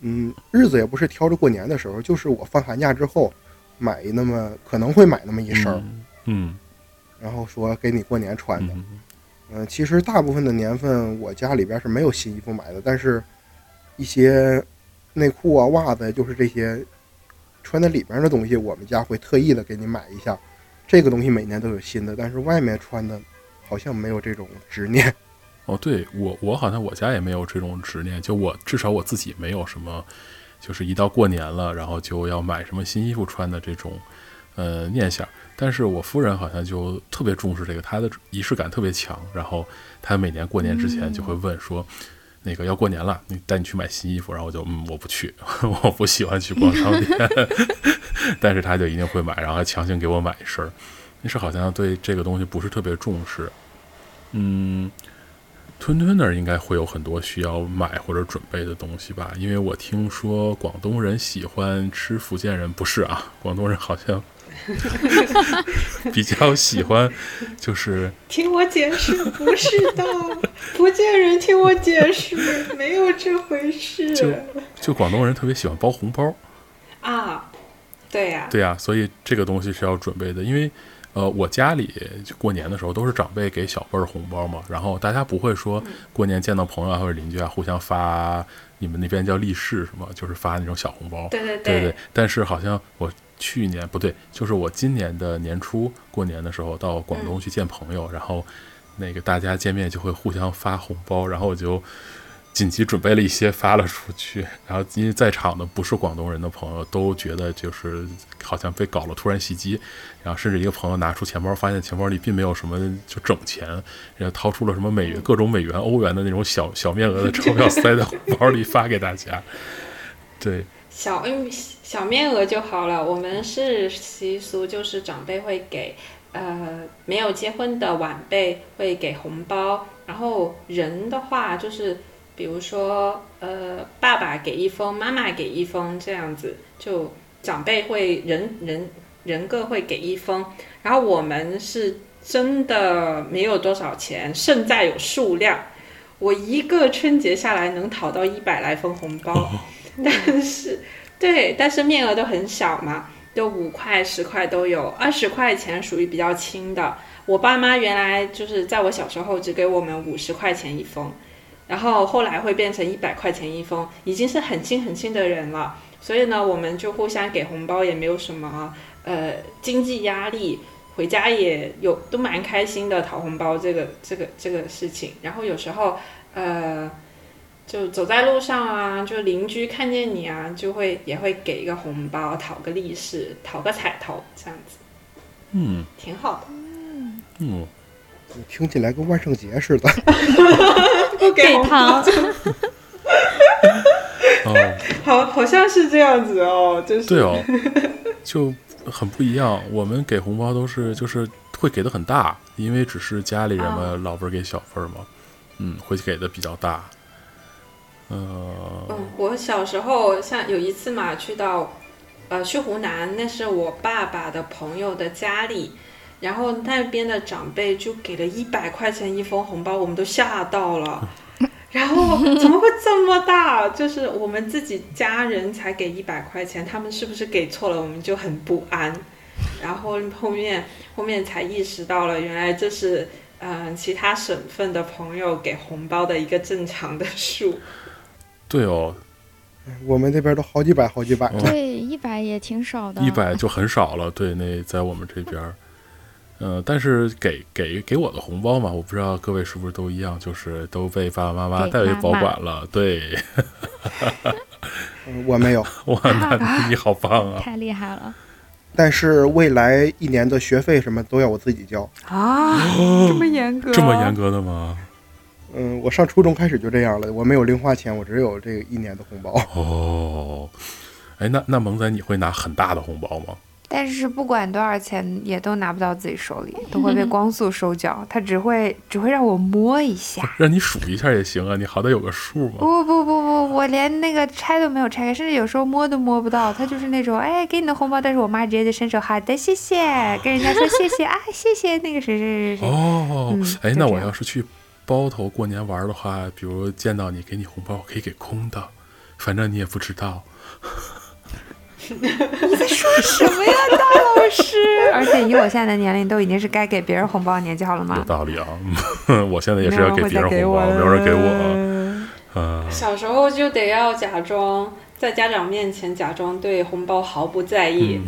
嗯日子也不是挑着过年的时候，就是我放寒假之后买那么可能会买那么一身儿，嗯嗯然后说给你过年穿的。嗯嗯、其实大部分的年份我家里边是没有新衣服买的，但是一些内裤啊、袜子，就是这些穿在里边的东西，我们家会特意的给你买一下。这个东西每年都有新的，但是外面穿的好像没有这种执念。哦，对我我好像我家也没有这种执念，就我至少我自己没有什么，就是一到过年了，然后就要买什么新衣服穿的这种呃念想。但是我夫人好像就特别重视这个，她的仪式感特别强，然后她每年过年之前就会问说。那个要过年了，你带你去买新衣服，然后我就嗯我不去，我不喜欢去逛商店，但是她就一定会买，然后还强行给我买一身儿。那是好像对这个东西不是特别重视，嗯，吞吞那儿应该会有很多需要买或者准备的东西吧？因为我听说广东人喜欢吃福建人，不是啊？广东人好像比较喜欢，就是 听我解释，不是的，福建人听我解释，没有这回事就就广东人特别喜欢包红包，啊。对呀、对呀、所以这个东西是要准备的，因为。呃，我家里就过年的时候都是长辈给小辈儿红包嘛，然后大家不会说过年见到朋友啊或者邻居啊互相发，你们那边叫利是是吗？就是发那种小红包。对对对对，但是好像我去年不对，就是我今年的年初过年的时候到广东去见朋友，然后那个大家见面就会互相发红包，然后我就紧急准备了一些发了出去，然后因为在场的不是广东人的朋友都觉得就是好像被搞了突然袭击，然后甚至一个朋友拿出钱包，发现钱包里并没有什么就整钱，然后掏出了什么美元、各种美元、欧元的那种小小面额的钞票塞在红 包里发给大家，对。小嗯小面额就好了。我们是习俗，就是长辈会给呃没有结婚的晚辈会给红包，然后人的话就是比如说呃爸爸给一封，妈妈给一封这样子，就长辈会人人人各会给一封，然后我们是真的没有多少钱，胜在有数量。我一个春节下来能讨到一百来封红包，但是对，但是面额都很小嘛，就五块、十块都有，二十块钱属于比较轻的。我爸妈原来就是在我小时候只给我们五十块钱一封，然后后来会变成一百块钱一封，已经是很亲很亲的人了。所以呢，我们就互相给红包，也没有什么呃经济压力，回家也有都蛮开心的讨红包这个这个这个事情。然后有时候呃，就走在路上啊，就邻居看见你啊，就会也会给一个红包，讨个利是，讨个彩头，这样子嗯挺好的。嗯，听起来跟万圣节似的。不给糖，哦，好好像是这样子哦，就是对哦，就很不一样。我们给红包都是就是会给的很大，因为只是家里人嘛，老辈儿给小份儿嘛，嗯，会给的比较大。呃，嗯，我小时候像有一次嘛，去到呃去湖南，那是我爸爸的朋友的家里，然后那边的长辈就给了一百块钱一封红包，我们都吓到了。然后怎么会这么大？就是我们自己家人才给一百块钱，他们是不是给错了？我们就很不安。然后后面后面才意识到了，原来这是嗯、呃其他省份的朋友给红包的一个正常的数。对哦，我们那边都好几百，好几百。嗯对，一百也挺少的。一百就很少了。对，那在我们这边儿，呃，但是给给给我的红包嘛，我不知道各位是不是都一样，就是都被爸爸妈妈给代为保妈妈管了。对，嗯 我没有，哇，那你好棒啊！太厉害了，但是未来一年的学费什么都要我自己交。啊，这么严格？这么严？格的吗？嗯，我上初中开始就这样了，我没有零花钱，我只有这个一年的红包。哦，哎，那那萌仔你会拿很大的红包吗？但是不管多少钱，也都拿不到自己手里，都会被光速收缴。他只会只会让我摸一下。让你数一下也行啊，你好歹有个数嘛。不不不不，我连那个拆都没有拆开，甚至有时候摸都摸不到。他就是那种，哎，给你的红包，但是我妈直接就伸手，好的，谢谢，跟人家说谢谢啊，谢谢那个谁谁谁谁。哦嗯，哎，那我要是去包头过年玩的话，比如见到你给你红包，我可以给空的，反正你也不知道。你在说什么呀，大老师？而且以我现在的年龄，都已经是该给别人红包的年纪好了吗有？道理啊，嗯 我现在也是要给别人红包，没没有人给我。我。啊，小时候就得要假装在家长面前假装对红包毫不在意，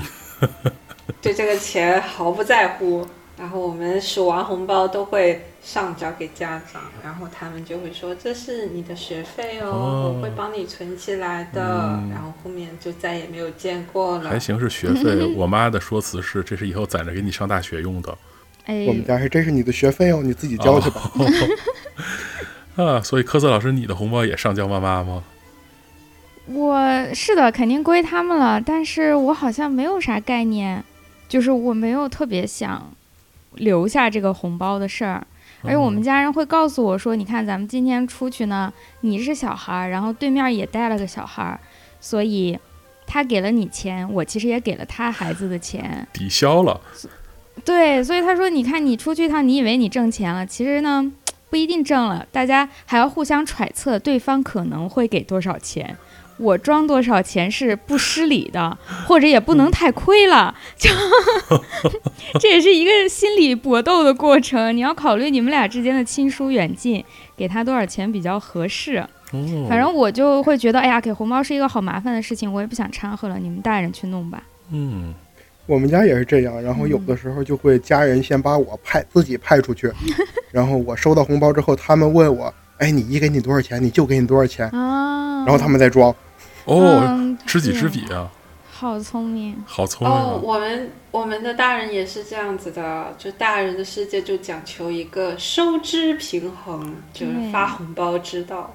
对这个钱毫不在乎。然后我们数完红包都会上交给家长，然后他们就会说这是你的学费哦，哦我会帮你存起来的。嗯然后后面就再也没有见过了还。行是学费，我妈的说辞是这是以后攒着给你上大学用的哎我，们家是这是你的学费哦，你自己交去吧。啊。所以科斯老师，你的红包也上交妈妈吗？我是的，肯定归他们了，但是我好像没有啥概念，就是我没有特别想留下这个红包的事儿。而且我们家人会告诉我说：“你看，咱们今天出去呢，你是小孩儿，然后对面也带了个小孩儿，所以他给了你钱，我其实也给了他孩子的钱。抵消了，对，所以他说，你看你出去一趟，你以为你挣钱了，其实呢不一定挣了，大家还要互相揣测对方可能会给多少钱。我装多少钱是不失礼的，或者也不能太亏了，就这也是一个心理搏斗的过程。你要考虑你们俩之间的亲疏远近，给他多少钱比较合适。哦，反正我就会觉得，哎呀，给红包是一个好麻烦的事情，我也不想掺和了，你们大人去弄吧。嗯，我们家也是这样，然后有的时候就会家人先把我派自己派出去，然后我收到红包之后，他们问我，哎，你姨给你多少钱，你舅给你多少钱，啊，然后他们再装。哦，嗯知己知彼啊，好聪明。好聪明哦，啊！我们我们的大人也是这样子的，就大人的世界就讲求一个收支平衡，就是发红包之道。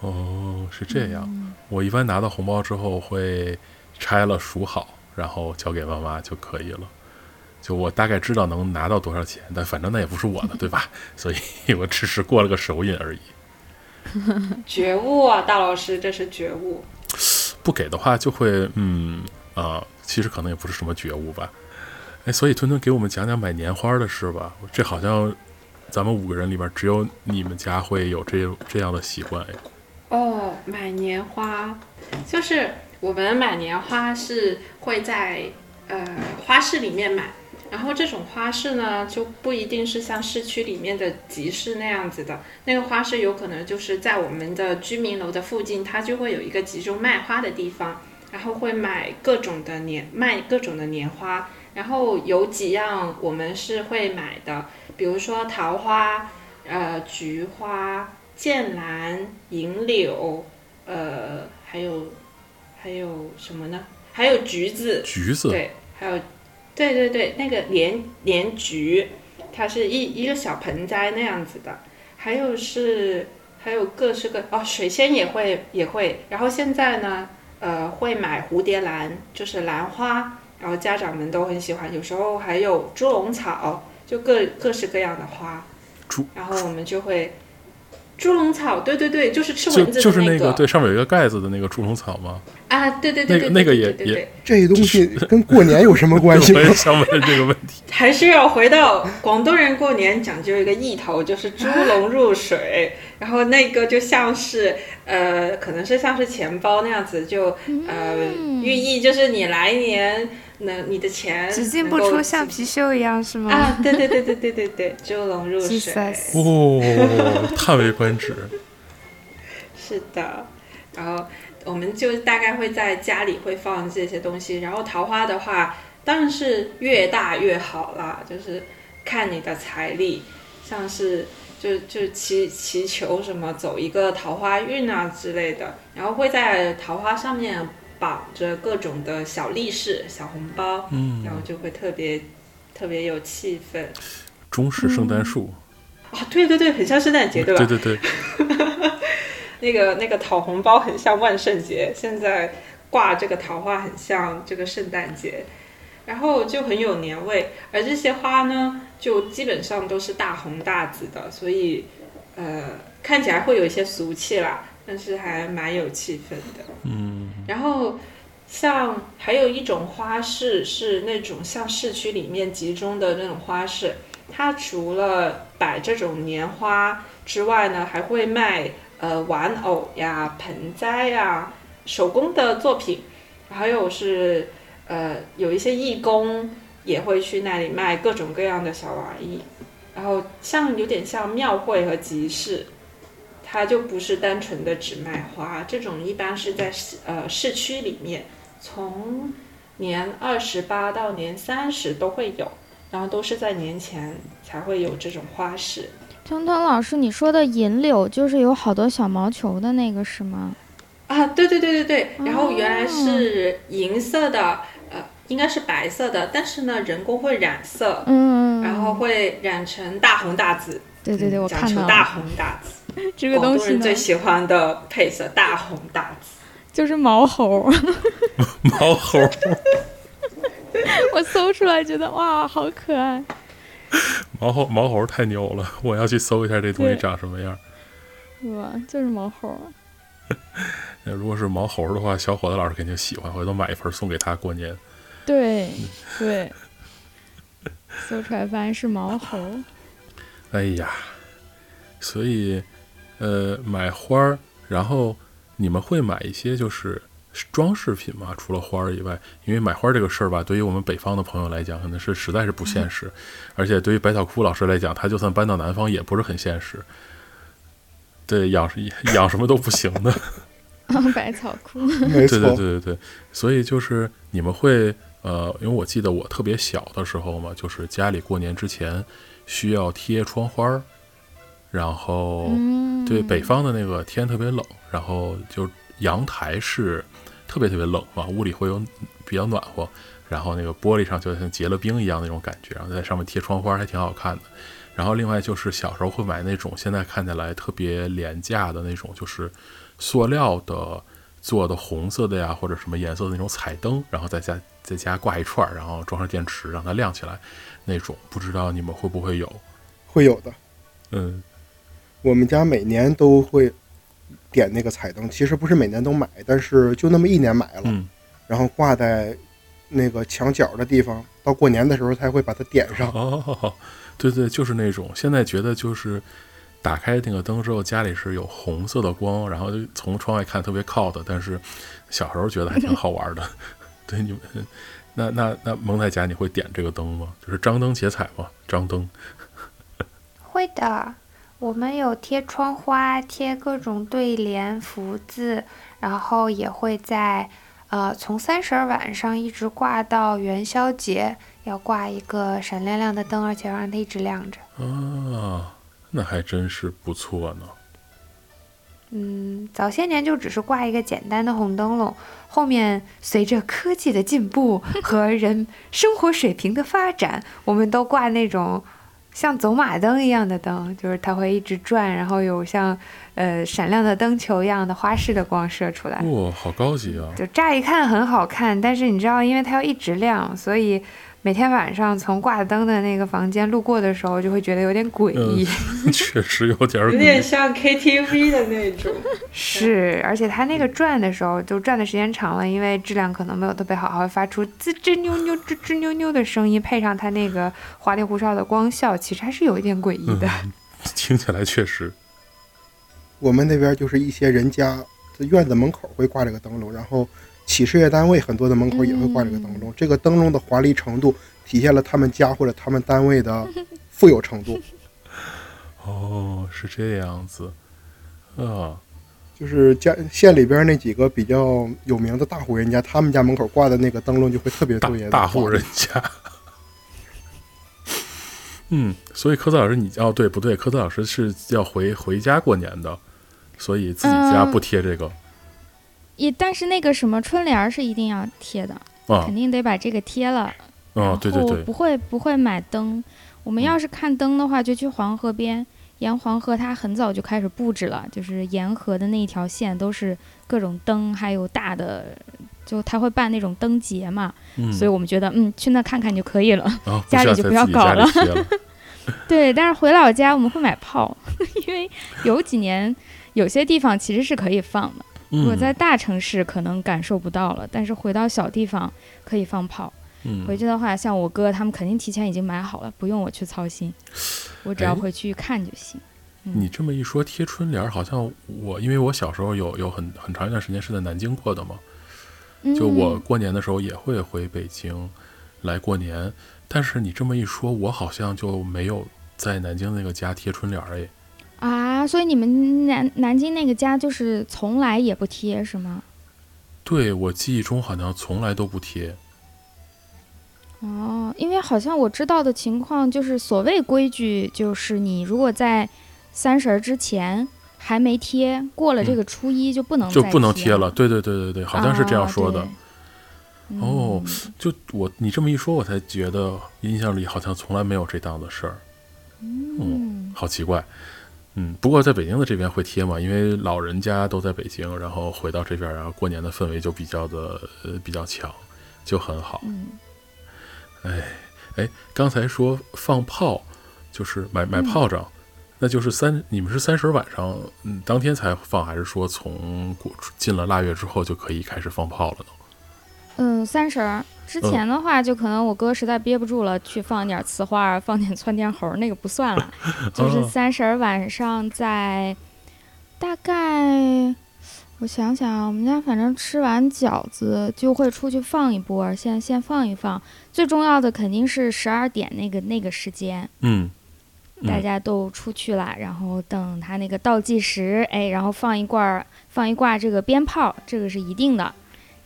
哦，是这样。嗯我一般拿到红包之后会拆了数好，然后交给妈妈就可以了。就我大概知道能拿到多少钱，但反正那也不是我的，对吧？所以我只是过了个手瘾而已。觉悟啊，大老师，这是觉悟。不给的话就会，嗯啊、其实可能也不是什么觉悟吧。哎，所以吞吞给我们讲讲买年花的事吧。这好像咱们五个人里边只有你们家会有这这样的习惯哎。哦，买年花，就是我们买年花是会在呃花市里面买，然后这种花市呢就不一定是像市区里面的集市那样子的，那个花市有可能就是在我们的居民楼的附近，它就会有一个集中卖花的地方，然后会买各种的年卖各种的年花，然后有几样我们是会买的，比如说桃花、呃菊花、剑兰、银柳，呃还有还有什么呢？还有橘子，橘子，对，还有，对对对，那个莲莲菊，它是一一个小盆栽那样子的，还有是还有各式各哦，水仙也会也会，然后现在呢，呃，会买蝴蝶兰，就是兰花，然后家长们都很喜欢，有时候还有猪笼草，就各各式各样的花猪，然后我们就会。猪笼草，对对对，就是吃就蚊子的就是那个，对，上面有一个盖子的那个猪笼草吗？啊，对对对对，那个那个也也对对对这东西跟过年有什么关系吗我？也想问这个问题。还是要回到广东人过年讲究一个意头，就是猪笼入水，然后那个就像是呃，可能是像是钱包那样子，就呃寓意就是你来年那你的钱只进不出，像貔貅一样是吗？啊，对对对对对对对，猪笼入水哦，叹为观止。是的，然后我们就大概会在家里会放这些东西，然后桃花的话，当然是越大越好啦，就是看你的财力，像是就就祈祈求什么走一个桃花运啊之类的，然后会在桃花上面绑着各种的小利是、小红包，嗯然后就会特别特别有气氛中式圣诞树，啊！对对对，很像圣诞节，对吧？对对对，那个那个讨红包很像万圣节，现在挂这个桃花很像这个圣诞节，然后就很有年味。而这些花呢，就基本上都是大红大紫的，所以呃看起来会有一些俗气啦，但是还蛮有气氛的。嗯，然后像还有一种花市是那种像市区里面集中的那种花市，它除了摆这种年花之外呢，还会卖呃玩偶呀、盆栽呀、手工的作品，还有是呃有一些义工也会去那里卖各种各样的小玩意，然后像有点像庙会和集市。它就不是单纯的只卖花，这种一般是在市呃市区里面，从年二十八到年三十都会有，然后都是在年前才会有这种花市。彤彤老师，你说的银柳就是有好多小毛球的那个是吗？啊，对对对对对，然后原来哦是银色的，呃，应该是白色的，但是呢，人工会染色，嗯，然后会染成大红大紫。对对对，嗯我讲求大看到了红大紫，这个广东西最，喜欢的配色，大红大紫。就是毛猴。毛猴，我搜出来觉得哇，好可爱。毛猴，毛猴太牛了！我要去搜一下这东西长什么样。哇，就是毛猴。那如果是毛猴的话，小伙子老师肯定喜欢，回头买一份送给他过年。对对，搜出来发现是毛猴。哎呀，所以，呃，买花儿，然后你们会买一些就是装饰品吗？除了花儿以外，因为买花儿这个事儿吧，对于我们北方的朋友来讲，可能是实在是不现实，而且对于百草枯老师来讲，他就算搬到南方也不是很现实。对，养 养什么都不行的。百草枯。没错，对对对对对，所以就是你们会呃，因为我记得我特别小的时候嘛，就是家里过年之前需要贴窗花儿，然后、对北方的那个天特别冷，然后就阳台是特别特别冷嘛，屋里会有比较暖和，然后那个玻璃上就像结了冰一样那种感觉，然后在上面贴窗花还挺好看的。然后另外就是小时候会买那种现在看起来特别廉价的那种，就是塑料的做的红色的呀或者什么颜色的那种彩灯，然后在家在家挂一串，然后装上电池让它亮起来那种，不知道你们会不会有？会有的。嗯我们家每年都会点那个彩灯，其实不是每年都买，但是就那么一年买了，嗯然后挂在那个墙角的地方，到过年的时候才会把它点上。哦，对对，就是那种。现在觉得就是打开那个灯之后，家里是有红色的光，然后就从窗外看特别靠的。但是小时候觉得还挺好玩的。对你们，那那那蒙在家你会点这个灯吗？就是张灯结彩吗？张灯。会的，我们有贴窗花，贴各种对联、福字，然后也会在呃从三十儿晚上一直挂到元宵节，要挂一个闪亮亮的灯，而且要让它一直亮着。啊，那还真是不错呢。嗯，早些年就只是挂一个简单的红灯笼，后面随着科技的进步和人生活水平的发展，我们都挂那种像走马灯一样的灯，就是它会一直转，然后有像呃闪亮的灯球一样的花式的光射出来，哇，好高级啊！就乍一看很好看，但是你知道，因为它要一直亮，所以每天晚上从挂灯的那个房间路过的时候，就会觉得有点诡异。确实有点儿有点像 KTV 的那种。是，而且它那个转的时候，就转的时间长了，因为质量可能没有特别好，还会发出吱吱扭扭、吱吱扭扭的声音，配上它那个花里胡哨的光效，其实还是有一点诡异的。嗯 听起来确实。我们那边就是一些人家的院子门口会挂这个灯笼，然后企事业单位很多的门口也会挂这个灯笼。这个灯笼的华丽程度体现了他们家或者他们单位的 富有程度。哦，是这样子。啊，就是家县里边那几个比较有名的大户人家，他们家门口挂的那个灯笼就会特别大特别的大户人家。嗯，所以科特老师你哦对不对？科特老师是要回回家过年的，所以自己家嗯不贴这个、也但是那个什么春联儿是一定要贴的，啊肯。定得把这个贴了。啊，对对对，不会不会买灯。我们嗯要是看灯的话，就去黄河边，沿黄河它很早就开始布置了，就是沿河的那一条线都是各种灯，还有大的，就他会办那种灯节嘛，嗯，所以我们觉得嗯去那看看就可以了。啊，家里就不要搞了了。对，但是回老家我们会买炮，因为有几年有些地方其实是可以放的。如果嗯在大城市可能感受不到了，但是回到小地方可以放炮。嗯回去的话，像我哥他们肯定提前已经买好了，不用我去操心，我只要哎回去看就行。你这么一说，贴春联儿好像我，因为我小时候有有很很长一段时间是在南京过的嘛，就我嗯过年的时候也会回北京来过年，但是你这么一说，我好像就没有在南京那个家贴春联儿哎。啊，所以你们南南京那个家就是从来也不贴是吗？对我记忆中好像从来都不贴。哦，因为好像我知道的情况就是，所谓规矩就是你如果在三十儿之前还没贴，过了这个初一就不能嗯就不能贴贴了，对对对对对，好像是这样说的。哦嗯就我你这么一说，我才觉得印象里好像从来没有这档子事儿，嗯好奇怪。嗯，不过在北京的这边会贴嘛，因为老人家都在北京，然后回到这边，然后过年的氛围就比较的呃比较强，就很好。嗯哎哎，刚才说放炮，就是买买嗯炮仗，那就是三你们是三十晚上嗯当天才放，还是说从过进了腊月之后就可以开始放炮了呢？嗯，三十儿之嗯前的话，就可能我哥实在憋不住了，去放点呲花儿，放点窜天猴儿，那个不算了。就是哦三十儿晚上在大概，我想想，我们家反正吃完饺子就会出去放一波儿，先先放一放。最重要的肯定是十二点那个那个时间，嗯，大嗯家都出去了，然后等他那个倒计时，哎，然后放一罐儿放一挂这个鞭炮，这个是一定的。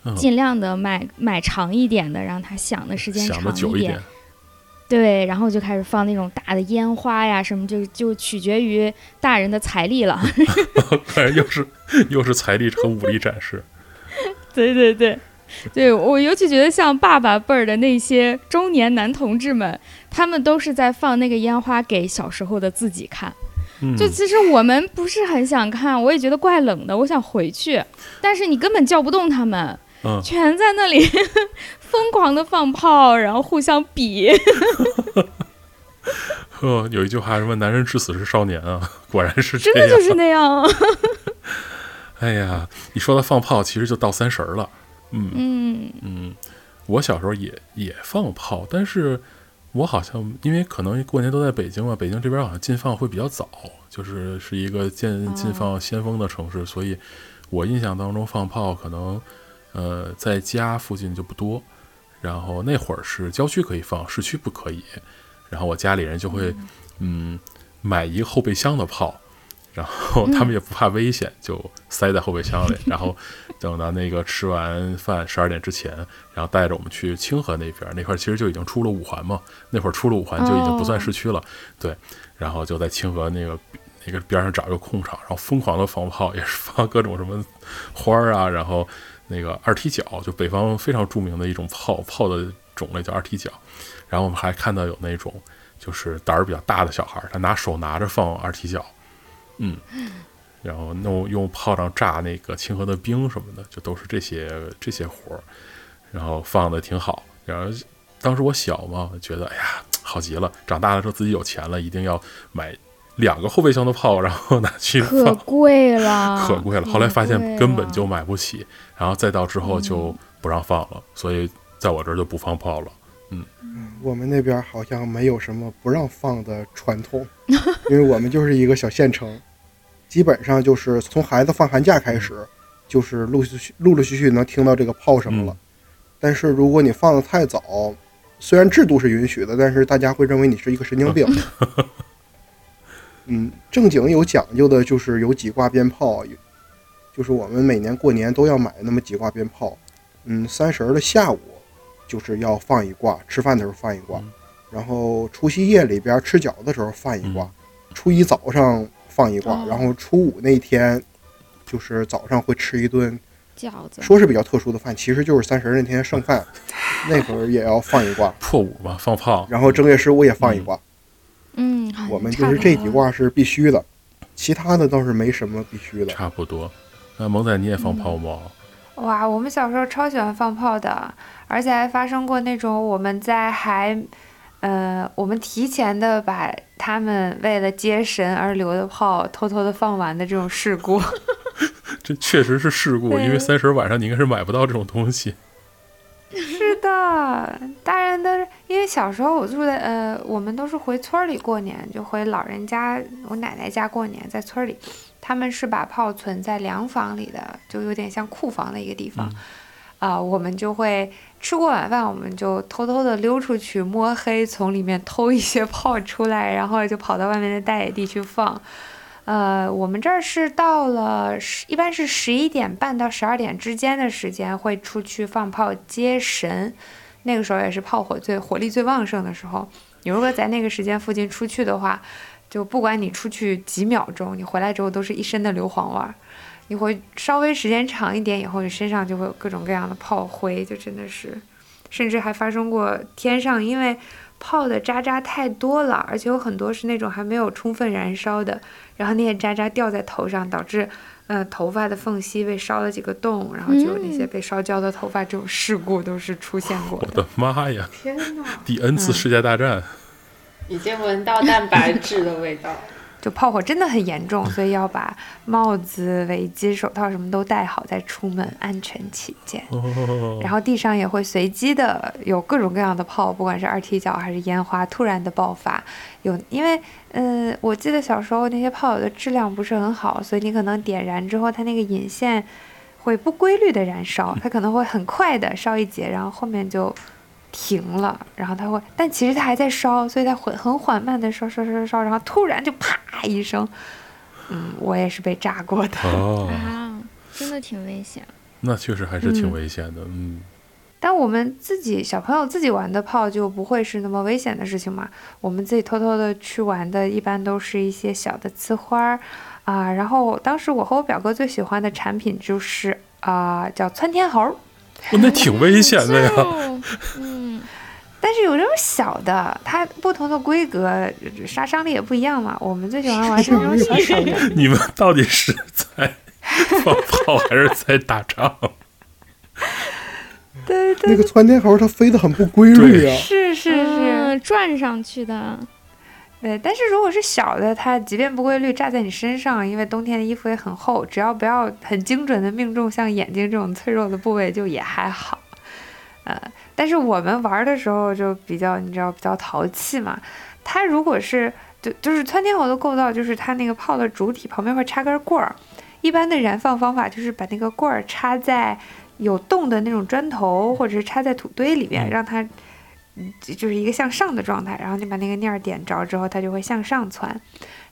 嗯尽量的买买长一点的，让他想的时间长点一点。。对，然后就开始放那种大的烟花呀，什么就就取决于大人的财力了。又是又是财力和武力展示。对 对对，对我尤其觉得像爸爸辈儿的那些中年男同志们，他们都是在放那个烟花给小时候的自己看。嗯，就其实我们不是很想看，我也觉得怪冷的，我想回去，但是你根本叫不动他们。嗯全在那里 疯狂的放炮，然后互相比。呵，有一句话什么“男人至死是少年”啊，果然是。真的就是那样。哎呀，你说到放炮，其实就到三十儿了。嗯嗯嗯，我小时候也也放炮，但是我好像因为可能过年都在北京嘛，北京这边好像禁放会比较早，就是是一个禁禁放先锋的城市，所以我印象当中放炮可能呃在家附近就不多，然后那会儿是郊区可以放，市区不可以，然后我家里人就会嗯买一个后备箱的炮。然后他们也不怕危险，就塞在后备箱里。然后等到那个吃完饭十二点之前，然后带着我们去清河那边那块，其实就已经出了五环嘛。那会儿出了五环就已经不算市区了。对，然后就在清河那个那个边上找一个空场，然后疯狂的放炮，也是放各种什么花儿啊，然后那个二踢脚，就北方非常著名的一种炮炮的种类叫二踢脚。然后我们还看到有那种就是胆儿比较大的小孩，他拿手拿着放二踢脚。嗯，然后弄用炮仗炸那个清河的冰什么的，就都是这些这些活儿，然后放的挺好。然后当时我小嘛，觉得哎呀好极了。长大了之后自己有钱了，一定要买两个后备箱的炮，然后拿去可，贵了，可贵了。后来发现根本就买不起，然后再到之后就不让放了，所以在我这儿就不放炮了。嗯我们那边好像没有什么不让放的传统，因为我们就是一个小县城，基本上就是从孩子放寒假开始，就是陆续陆陆续续能听到这个炮声了。嗯但是如果你放的太早，虽然制度是允许的，但是大家会认为你是一个神经病。嗯，正经有讲究的就是有几挂鞭炮，就是我们每年过年都要买那么几挂鞭炮。嗯，三十儿的下午就是要放一挂，吃饭的时候放一挂，嗯然后除夕夜里边吃饺子的时候放一挂，初一早上放一挂，哦然后初五那天就是早上会吃一顿，饺子，说是比较特殊的饭，其实就是三十儿那天剩饭，那会儿也要放一挂，破五嘛，放炮。然后正月十五也放一挂。嗯，好我们就是这几多挂是必须的，其他的倒是没什么必须的。差不多。那萌仔你也放炮吗？哇，我们小时候超喜欢放炮的，而且还发生过那种我们在还，呃，我们提前的把他们为了接神而留的炮偷偷的放完的这种事故。这确实是事故，因为三十晚上你应该是买不到这种东西。是的，大人都是因为小时候我住在呃，我们都是回村儿里过年，就回老人家，我奶奶家过年，在村儿里，他们是把炮存在粮房里的，就有点像库房的一个地方。啊、我们就会吃过晚饭，我们就偷偷的溜出去摸黑，从里面偷一些炮出来，然后就跑到外面的大野地去放。呃，我们这儿是到了十，一般是十一点半到十二点之间的时间会出去放炮接神，那个时候也是炮火最火力最旺盛的时候。你如果在那个时间附近出去的话，就不管你出去几秒钟，你回来之后都是一身的硫磺味儿。你会稍微时间长一点以后，你身上就会有各种各样的炮灰，就真的是，甚至还发生过天上因为炮的渣渣太多了，而且有很多是那种还没有充分燃烧的，然后那些渣渣掉在头上，导致呃头发的缝隙被烧了几个洞，然后就有那些被烧焦的头发，这种事故都是出现过的。我的妈呀！天哪，第 N 次世界大战，已经闻到蛋白质的味道。就炮火真的很严重，所以要把帽子、围巾、手套什么都戴好再出门，安全起见。哦，然后地上也会随机的有各种各样的炮，不管是二踢脚还是烟花，突然的爆发。有因为，嗯、我记得小时候那些炮友的质量不是很好，所以你可能点燃之后，它那个引线会不规律的燃烧，它可能会很快的烧一节，然后后面就停了，然后它会，但其实它还在烧，所以它很很缓慢的烧烧烧烧，然后突然就啪一声，嗯，我也是被炸过的。哦，啊，真的挺危险。那确实还是挺嗯危险的。嗯，但我们自己小朋友自己玩的炮就不会是那么危险的事情嘛。我们自己偷偷的去玩的，一般都是一些小的呲花儿啊。然后当时我和我表哥最喜欢的产品就是啊、叫窜天猴 那挺危险的呀。哦嗯，但是有这种小的，它不同的规格，杀伤力也不一样嘛。我们最喜欢玩是那种小 小的。你们到底是在放炮还是在打仗？对对那个窜天猴它飞得很不规律啊，是是是，嗯转上去的，对，但是如果是小的，它即便不规律炸在你身上，因为冬天的衣服也很厚，只要不要很精准的命中像眼睛这种脆弱的部位，就也还好。呃，但是我们玩的时候就比较，你知道比较淘气嘛。它如果是就就是窜天猴的构造，就是它那个炮的主体旁边会插根棍儿。一般的燃放方法就是把那个棍儿插在有洞的那种砖头，或者是插在土堆里面，嗯让它嗯就就是一个向上的状态。然后你把那个念儿点着之后，它就会向上窜。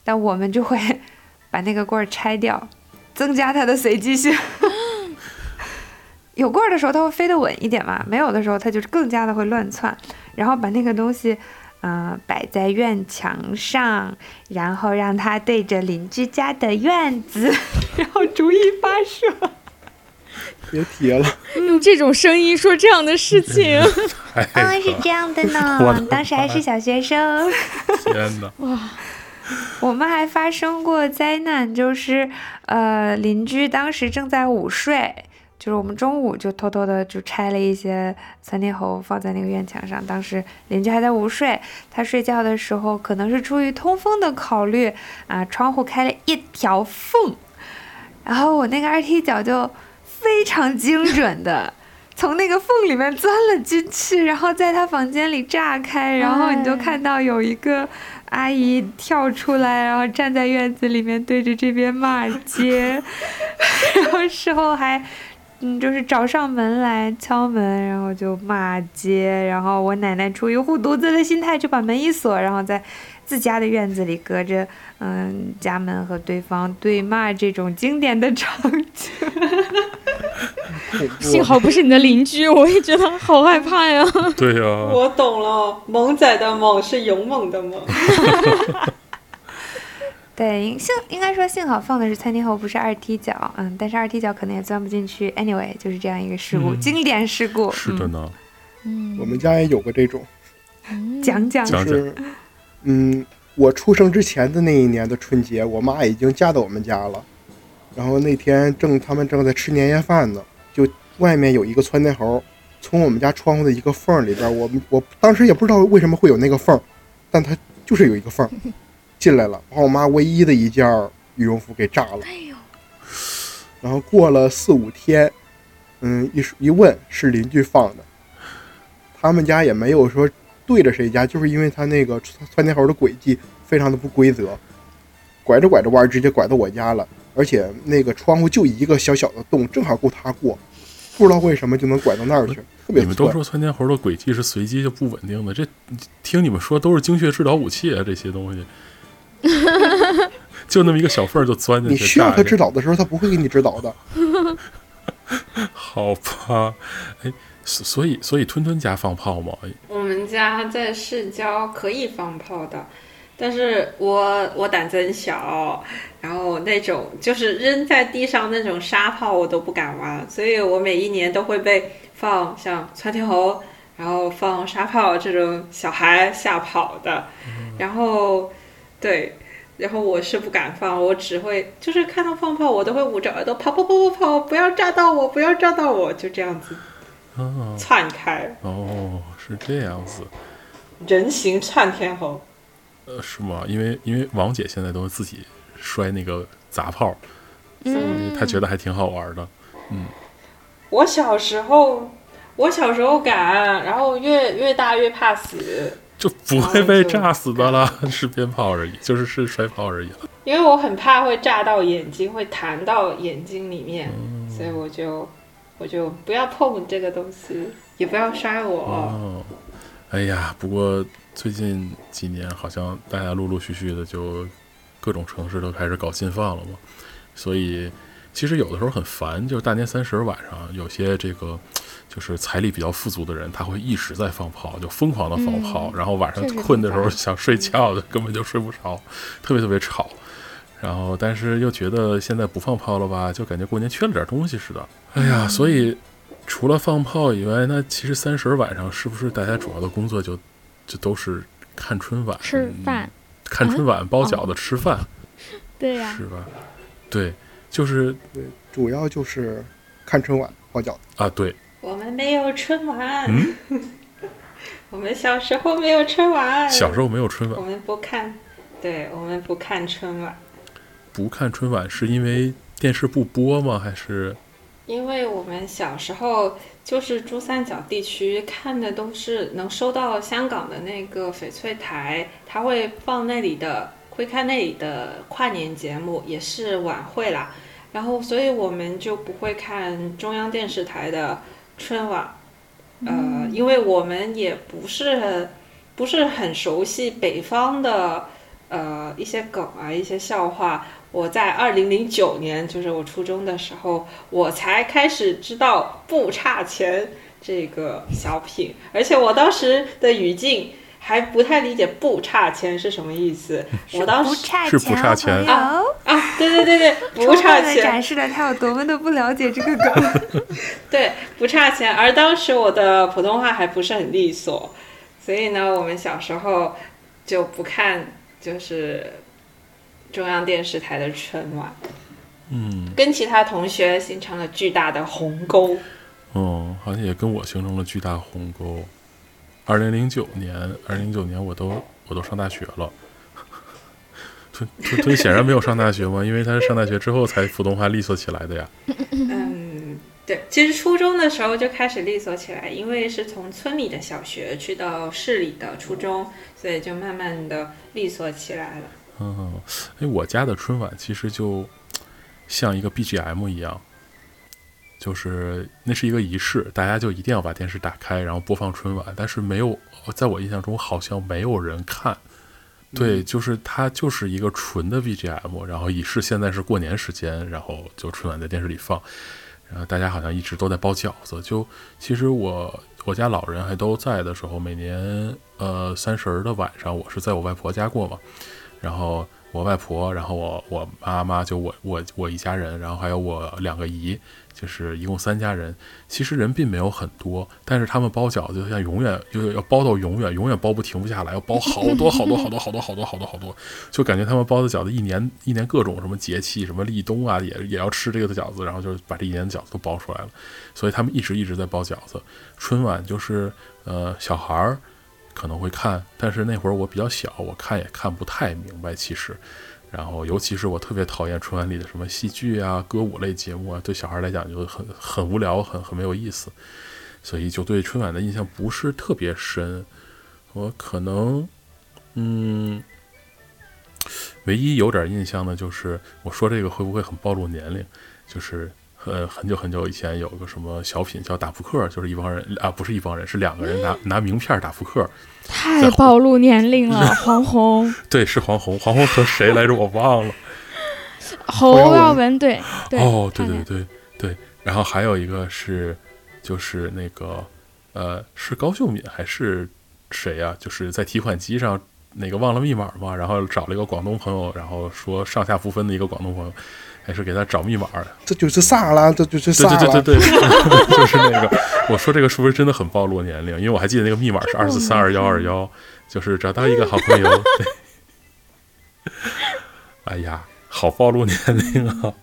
但我们就会 把那个棍儿拆掉，增加它的随机性。有棍儿的时候，它会飞得稳一点嘛；没有的时候，它就更加的会乱窜。然后把那个东西，嗯、摆在院墙上，然后让它对着邻居家的院子，然后逐一发射。别提了，用这种声音说这样的事情，哎嗯，是这样的呢 当时还是小学生。天哪！我们还发生过灾难，就是呃，邻居当时正在午睡，就是我们中午就偷偷的就拆了一些窜天猴放在那个院墙上，当时邻居还在午睡，他睡觉的时候可能是出于通风的考虑啊，窗户开了一条缝，然后我那个二踢脚就非常精准的。从那个缝里面钻了进去，然后在他房间里炸开，然后你就哎看到有一个阿姨跳出来，然后站在院子里面对着这边骂街，然后事后还嗯就是找上门来敲门，然后就骂街，然后我奶奶出于护犊子的心态就把门一锁，然后在自家的院子里隔着嗯家门和对方对骂这种经典的场景。幸好不是你的邻居，我也觉得好害怕呀。对呀、我懂了，猛仔的猛是勇猛的猛。对，幸应该说幸好放的是餐厅后，不是二踢脚，嗯，但是二踢脚可能也钻不进去。Anyway，就是这样一个事故，嗯经典事故。嗯是的呢。嗯我们家也有过这种，讲讲讲是，嗯，我出生之前的那一年的春节，我妈已经嫁到我们家了。然后那天正他们正在吃年夜饭呢，就外面有一个窜天猴，从我们家窗户的一个缝里边，我我当时也不知道为什么会有那个缝，但它就是有一个缝进来了，把我妈唯一的一件羽绒服给炸了。然后过了四五天，嗯，一说一问是邻居放的，他们家也没有说对着谁家，就是因为他那个窜窜天猴的轨迹非常的不规则，拐着拐着弯儿直接拐到我家了，而且那个窗户就一个小小的洞，正好够他过，不知道为什么就能拐到那儿去，特别你们都。说窜天猴的轨迹是随机就不稳定的，这听你们说都是精确制导武器啊，这些东西，就那么一个小缝儿就钻进去，你需要他炸一个指导的时候，他不会给你指导的。好吧？哎，所所以所以吞吞家放炮吗？我们家在市郊可以放炮的，但是我我胆子很小，然后那种就是扔在地上那种沙炮我都不敢玩，所以我每一年都会被放像窜天猴，然后放沙炮这种小孩吓跑的，然后对。然后我是不敢放，我只会就是看到放炮，我都会捂着耳朵跑跑跑跑跑，不要炸到我，不要炸到我，就这样子啊，窜开，哦，是这样子，人形窜天猴。呃，是吗？因为因为王姐现在都是自己摔那个砸炮，嗯，嗯，她觉得还挺好玩的。嗯我小时候，我小时候敢，然后越越大越怕死，就不会被炸死的啦，是鞭炮而已，就是是摔炮而已了。因为我很怕会炸到眼睛，会弹到眼睛里面，所以我就我就不要碰这个东西，也不要摔我。哦，哎呀，不过最近几年好像大家陆陆续续的就各种城市都开始搞禁放了嘛，所以其实有的时候很烦，就是大年三十晚上有些这个。就是财力比较富足的人，他会一直在放炮，就疯狂的放炮，然后晚上困的时候想睡觉的，根本就睡不着，特别特别吵。然后，但是又觉得现在不放炮了吧，就感觉过年缺了点东西似的。哎呀，所以除了放炮以外，那其实三十晚上是不是大家主要的工作就就都是看春晚、吃饭，看春晚、包饺子、吃饭，对呀、是吧？对，就是对，主要就是看春晚、包饺子。啊，对，我们没有春晚，嗯，我们小时候没有春晚，小时候没有春晚，我们不看，对我们不看春晚，不看春晚是因为电视不播吗？还是因为我们小时候就是珠三角地区看的都是能收到香港的那个翡翠台，它会放那里的，会看那里的跨年节目，也是晚会啦。然后，所以我们就不会看中央电视台的春晚，呃，因为我们也不是不是很熟悉北方的呃一些梗啊，一些笑话。我在二零零九年，就是我初中的时候，我才开始知道不差钱这个小品，而且我当时的语境还不太理解不差钱是什么意思。我当时是差钱，不差钱啊啊，对对对对，不差钱，分展示了他有多么的不了解这个梗。对，不差钱。而当时我的普通话还不是很利索，所以呢，我们小时候就不看就是中央电视台的春晚，嗯，跟其他同学形成了巨大的鸿沟。哦，好像也跟我形成了巨大鸿沟。二零零九年，二零零九年我都我都上大学了。推推推显然没有上大学嘛，因为他是上大学之后才普通话利索起来的呀。嗯，对，其实初中的时候就开始利索起来，因为是从村里的小学去到市里的初中，所以就慢慢的利索起来了。嗯，哎，我家的春晚其实就像一个 BGM 一样，就是那是一个仪式，大家就一定要把电视打开，然后播放春晚。但是没有，在我印象中好像没有人看。对，就是它就是一个纯的 BGM，然后仪式现在是过年时间，然后就春晚在电视里放，然后大家好像一直都在包饺子。就其实我我家老人还都在的时候，每年呃三十儿的晚上，我是在我外婆家过嘛，然后我外婆，然后我我妈妈，就我我我一家人，然后还有我两个姨，就是一共三家人。其实人并没有很多，但是他们包饺子就像永远就要包到永远，永远包不停不下来，要包好多好多好多好多好多好多好多，就感觉他们包的饺子一年一年各种什么节气，什么立冬啊，也也要吃这个的饺子，然后就把这一年的饺子都包出来了。所以他们一直一直在包饺子。春晚就是呃小孩儿。可能会看，但是那会儿我比较小，我看也看不太明白。其实，然后尤其是我特别讨厌春晚里的什么戏剧啊、歌舞类节目啊，对小孩来讲就很很无聊，很很没有意思，所以就对春晚的印象不是特别深。我可能，嗯，唯一有点印象的就是，我说这个会不会很暴露年龄？就是。呃，很久很久以前有个什么小品叫打扑克，就是一帮人啊，不是一帮人，是两个人拿拿名片打扑克。太暴露年龄了，黄宏、对，是黄宏，黄宏和谁来着？我忘了。侯耀文，对对。哦，对对对对。然后还有一个是，就是那个呃，是高秀敏还是谁呀、就是在提款机上那个忘了密码嘛，然后找了一个广东朋友，然后说上下不分的一个广东朋友，还是给他找密码的。这就是啥了？这就是对啥了？对对对对，就是那个，我说这个是不是真的很暴露年龄？因为我还记得那个密码是二四三二幺二幺，就是找到一个好朋友。对，哎呀，好暴露年龄啊！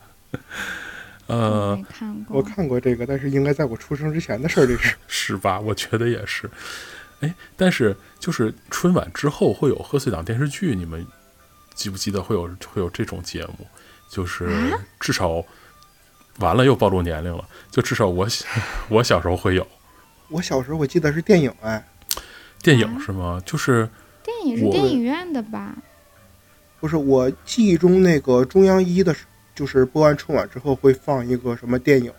呃，看过。我看过这个，但是应该在我出生之前的事儿，这是。是吧？我觉得也是。哎，但是就是春晚之后会有贺岁档电视剧，你们记不记得会有会有这种节目？就是至少完了又暴露年龄了，就至少我小我小时候会有我小时候我记得是电影，哎，电影是吗？就是电影是电影院的吧？不是我记忆中那个中央一的，就是播完春晚之后会放一个什么电影。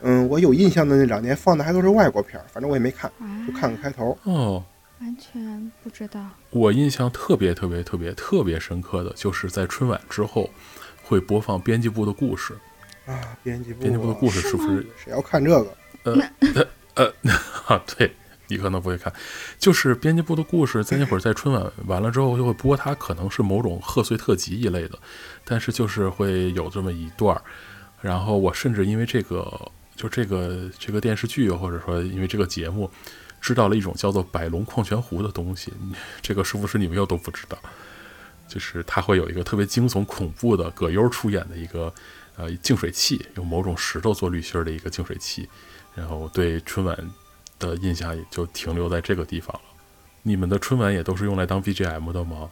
嗯，我有印象的那两年放的还都是外国片儿，反正我也没看，啊，就看个开头。哦，完全不知道。我印象特别特别特别特别深刻的就是在春晚之后会播放编辑部的故事。啊，编辑部，编辑部的故事是不是谁要看这个？呃呃 啊，对你可能不会看，就是编辑部的故事，在那会儿在春晚完了之后就会播，它可能是某种贺岁特辑一类的，但是就是会有这么一段儿，然后我甚至因为这个就这个这个电视剧，或者说因为这个节目，知道了一种叫做百龙矿泉壶的东西，这个是不是你们又都不知道？就是它会有一个特别惊悚恐怖的葛优出演的一个呃净水器，用某种石头做滤芯儿的一个净水器，然后对春晚的印象也就停留在这个地方了。你们的春晚也都是用来当 BGM 的吗？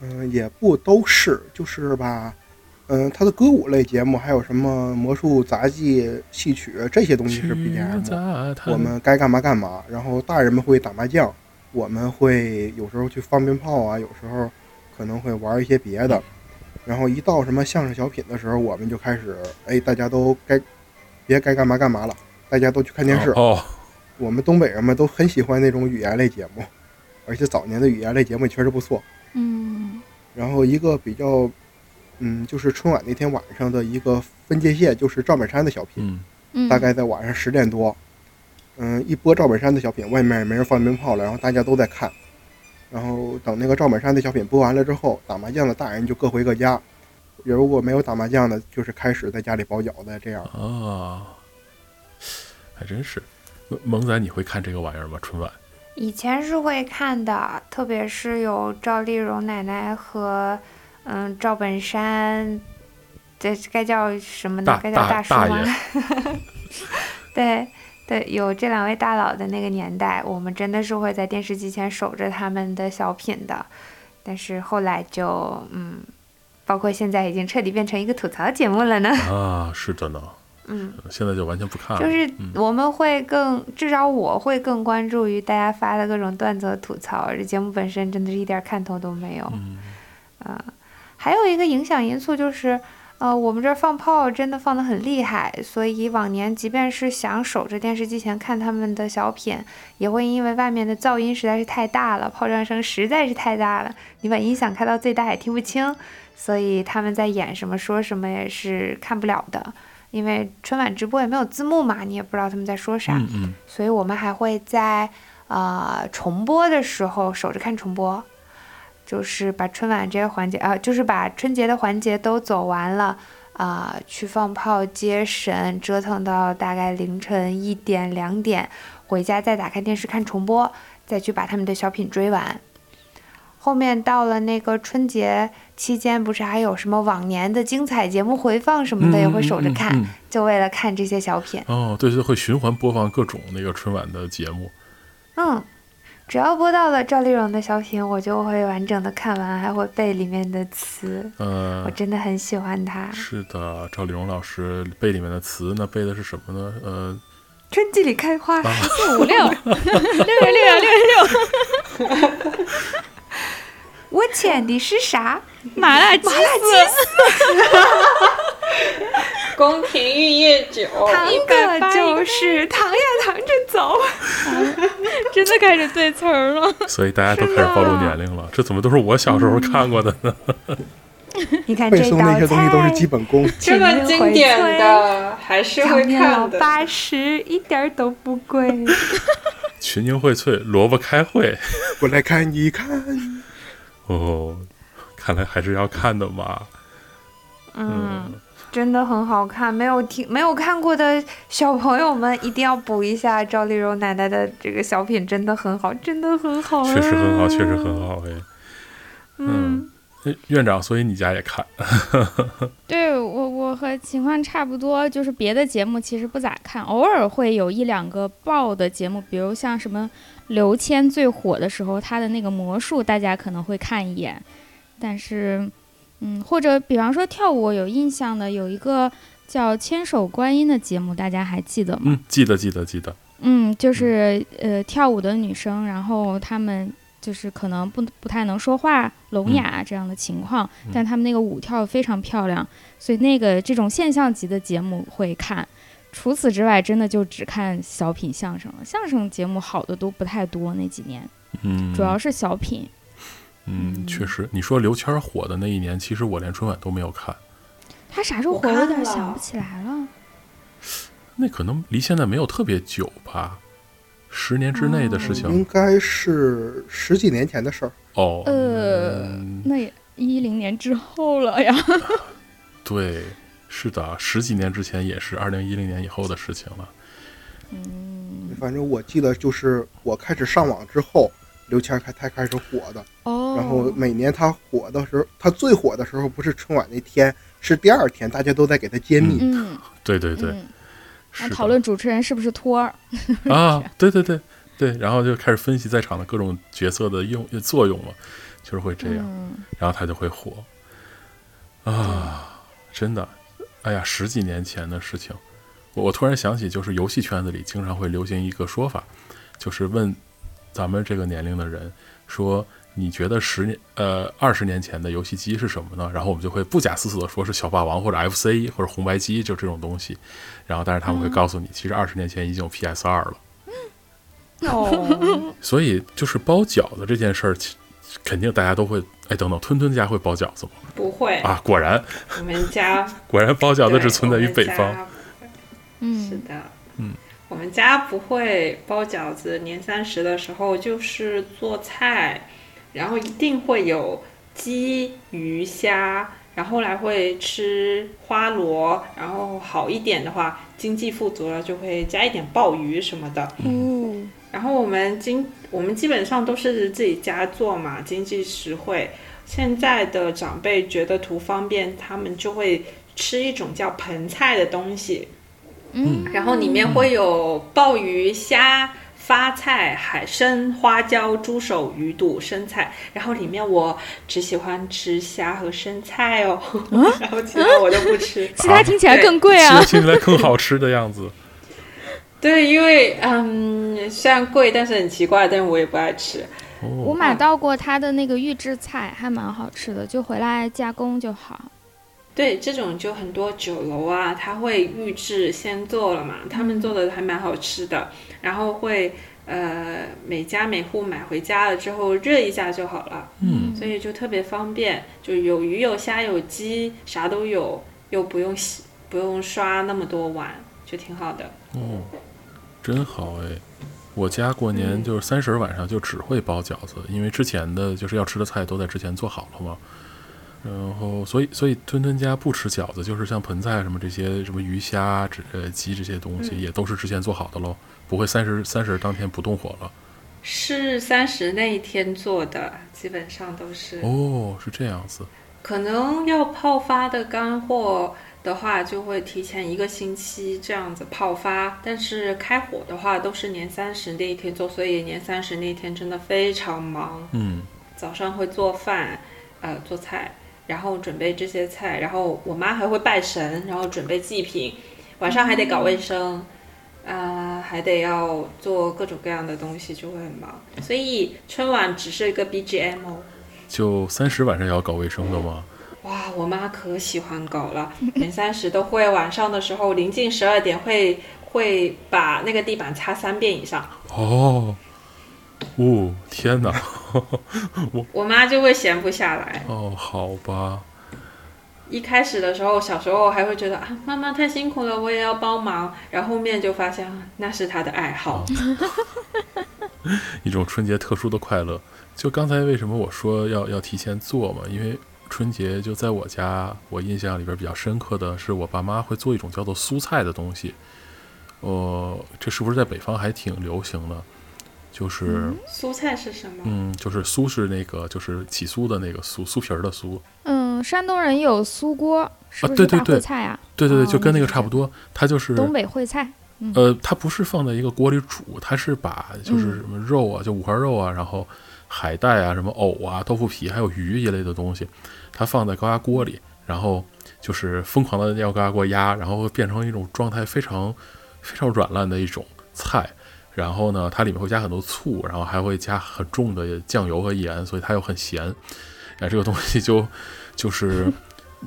嗯，也不都是，就是吧，嗯，他的歌舞类节目还有什么魔术杂技、戏曲这些东西是 BGM。我们该干嘛干嘛，然后大人们会打麻将，我们会有时候去放鞭炮啊，有时候可能会玩一些别的。然后一到什么相声小品的时候，我们就开始，哎，大家都该别该干嘛干嘛了，大家都去看电视。哦，我们东北人们都很喜欢那种语言类节目，而且早年的语言类节目确实不错。嗯然后一个比较，嗯，就是春晚那天晚上的一个分界线，就是赵本山的小品。大概在晚上十点多，嗯，一播赵本山的小品，外面也没人放鞭炮了，然后大家都在看。然后等那个赵本山的小品播完了之后，打麻将的大人就各回各家，如果没有打麻将的，就是开始在家里包饺子这样。啊，还真是。萌萌仔，你会看这个玩意儿吗？春晚？以前是会看的，特别是有赵丽蓉奶奶和嗯赵本山，这该叫什么呢？该叫大叔吗？对对，有这两位大佬的那个年代，我们真的是会在电视机前守着他们的小品的。但是后来就嗯，包括现在已经彻底变成一个吐槽节目了呢。啊，是的呢。嗯，现在就完全不看了。就是嗯我们会更，至少我会更关注于大家发的各种段子和吐槽，这节目本身真的是一点看头都没有。嗯啊，还有一个影响因素就是，呃，我们这儿放炮真的放得很厉害，所以往年即便是想守着电视机前看他们的小品，也会因为外面的噪音实在是太大了，炮仗声实在是太大了，你把音响开到最大也听不清，所以他们在演什么说什么也是看不了的。因为春晚直播也没有字幕嘛，你也不知道他们在说啥，嗯嗯所以我们还会在呃重播的时候守着看重播，就是把春晚这些环节啊、就是把春节的环节都走完了啊、去放炮、接神，折腾到大概凌晨一点两点，回家再打开电视看重播，再去把他们的小品追完。后面到了那个春节期间，不是还有什么往年的精彩节目回放什么的，也会守着看，嗯嗯嗯就为了看这些小品。哦，对对，会循环播放各种那个春晚的节目。嗯，只要播到了赵丽蓉的小品，我就会完整的看完，还会背里面的词。呃我，真的很喜欢她。是的，赵丽蓉老师背里面的词那，背的是什么呢？呃，春季里开花，啊四五六六六六六六我捡的是啥？麻辣鸡丝，宫廷玉液酒，堂一百八哥一个就是躺呀躺着走。真的开始对词儿了。所以大家都开始暴露年龄了。这怎么都是我小时候看过的呢？你看背诵这道那些东西都是菜基本功。这么经典的还是会看的。八十，一点儿都不贵。群英荟萃，萝卜开会。我来看一看，哦，看来还是要看的嘛。嗯，真的很好看。没有听没有看过的小朋友们，一定要补一下赵丽蓉奶奶的这个小品，真的很好，真的很好，确实很好，确实很。好哎。嗯，哎院长，所以你家也看？对我，我和情况差不多，就是别的节目其实不咋看，偶尔会有一两个爆的节目，比如像什么刘谦最火的时候，他的那个魔术，大家可能会看一眼，但是，嗯，或者比方说跳舞，我有印象的有一个叫《千手观音》的节目，大家还记得吗？嗯，记得，记得，记得。嗯，就是呃跳舞的女生，然后她们就是可能不不太能说话、聋哑这样的情况，嗯但她们那个舞跳得非常漂亮，所以那个这种现象级的节目会看。除此之外，真的就只看小品相声了。相声节目好的都不太多，那几年嗯，主要是小品。嗯，确实。你说刘谦儿火的那一年，其实我连春晚都没有看。他啥时候我火？我有点想不起来了。那可能离现在没有特别久吧，十年之内的事情。应该是十几年前的事儿。哦，呃嗯那也一零年之后了呀。对，是的，十几年之前也是二零一零年以后的事情了。嗯，反正我记得就是我开始上网之后，刘谦开才才开始火的。哦，然后每年他火的时候，他最火的时候不是春晚那天，是第二天，大家都在给他揭秘。嗯，对对对，嗯，是的讨论主持人是不是托儿。啊，对对对对，然后就开始分析在场的各种角色的用作用嘛，就是会这样，嗯然后他就会火啊。真的，哎呀，十几年前的事情，我我突然想起，就是游戏圈子里经常会流行一个说法，就是问咱们这个年龄的人说，你觉得十年呃二十年前的游戏机是什么呢？然后我们就会不假思索的说是小霸王或者 FC 或者红白机，就这种东西。然后但是他们会告诉你，其实二十年前已经有 PS 二了。哦，所以就是包饺子这件事儿，其肯定大家都会哎，等等，吞吞家会包饺子吗？不会，啊，果然我们家果然包饺子只存在于北。方。嗯是嗯，的，嗯，我们家不会包饺子，年三十的时候就是做菜，然后一定会有鸡、鱼、虾，然后后来会吃花螺，然后好一点的话，经济富足了就会加一点鲍鱼什么的。嗯，然后我们经我们基本上都是自己家做嘛，经济实惠。现在的长辈觉得图方便，他们就会吃一种叫盆菜的东西，嗯，然后里面会有鲍鱼、虾、发菜、海参、花椒、猪手、鱼肚、生菜。然后里面我只喜欢吃虾和生菜哦，然后其他我都不吃。其他听起来更贵啊听。听起来更好吃的样子。对，因为嗯，虽然贵，但是很奇怪，但是我也不爱吃。哦，我买到过它的那个预制菜，还蛮好吃的，就回来加工就好。对，这种就很多酒楼啊，他会预制先做了嘛，他们做的还蛮好吃的，然后会呃每家每户买回家了之后热一下就好了，嗯，所以就特别方便，就有鱼有虾有鸡，啥都有，又不用洗不用刷那么多碗，就挺好的。哦，真好哎！我家过年嗯就是三十晚上就只会包饺子，因为之前的就是要吃的菜都在之前做好了嘛。然后，所以所以吞吞家不吃饺子，就是像盆菜什么这些什么鱼虾、这呃鸡这些东西，嗯也都是之前做好的喽，不会三十三十当天不动火了。是三十那一天做的，基本上都是。哦，是这样子。可能要泡发的干货的话，就会提前一个星期这样子泡发。但是开火的话，都是年三十那一天做，所以年三十那一天真的非常忙。嗯，早上会做饭，呃，做菜，然后准备这些菜，然后我妈还会拜神，然后准备祭品，晚上还得搞卫生。啊、还得要做各种各样的东西，就会很忙。所以春晚只是一个 BGM 哦。就三十晚上也要搞卫生的吗？哇，我妈可喜欢搞了，年三十都会晚上的时候临近十二点会会把那个地板擦三遍以上。哦，哦，天哪！我我妈就会闲不下来。哦，好吧。一开始的时候，小时候还会觉得啊，妈妈太辛苦了，我也要帮忙。然后后面就发现啊那是她的爱好。一种春节特殊的快乐。就刚才为什么我说要要提前做嘛？因为春节就在我家，我印象里边比较深刻的是我爸妈会做一种叫做蔬菜的东西。呃，这是不是在北方还挺流行的？就是蔬菜是什么？嗯，就是酥是那个就是起酥的那个酥，酥皮儿的酥。嗯，山东人有酥锅，是不是大对对对烩菜啊？对对对，哦就跟那个差不多。它就是东北烩菜。呃，它不是放在一个锅里煮，它是把就是嗯什么肉啊，就五花肉啊，然后海带啊、什么藕啊、豆腐皮还有鱼一类的东西，它放在高压锅里，然后就是疯狂的要高压锅压，然后会变成一种状态非常非常软烂的一种菜。然后呢，它里面会加很多醋，然后还会加很重的酱油和盐，所以它又很咸。哎，这个东西就就是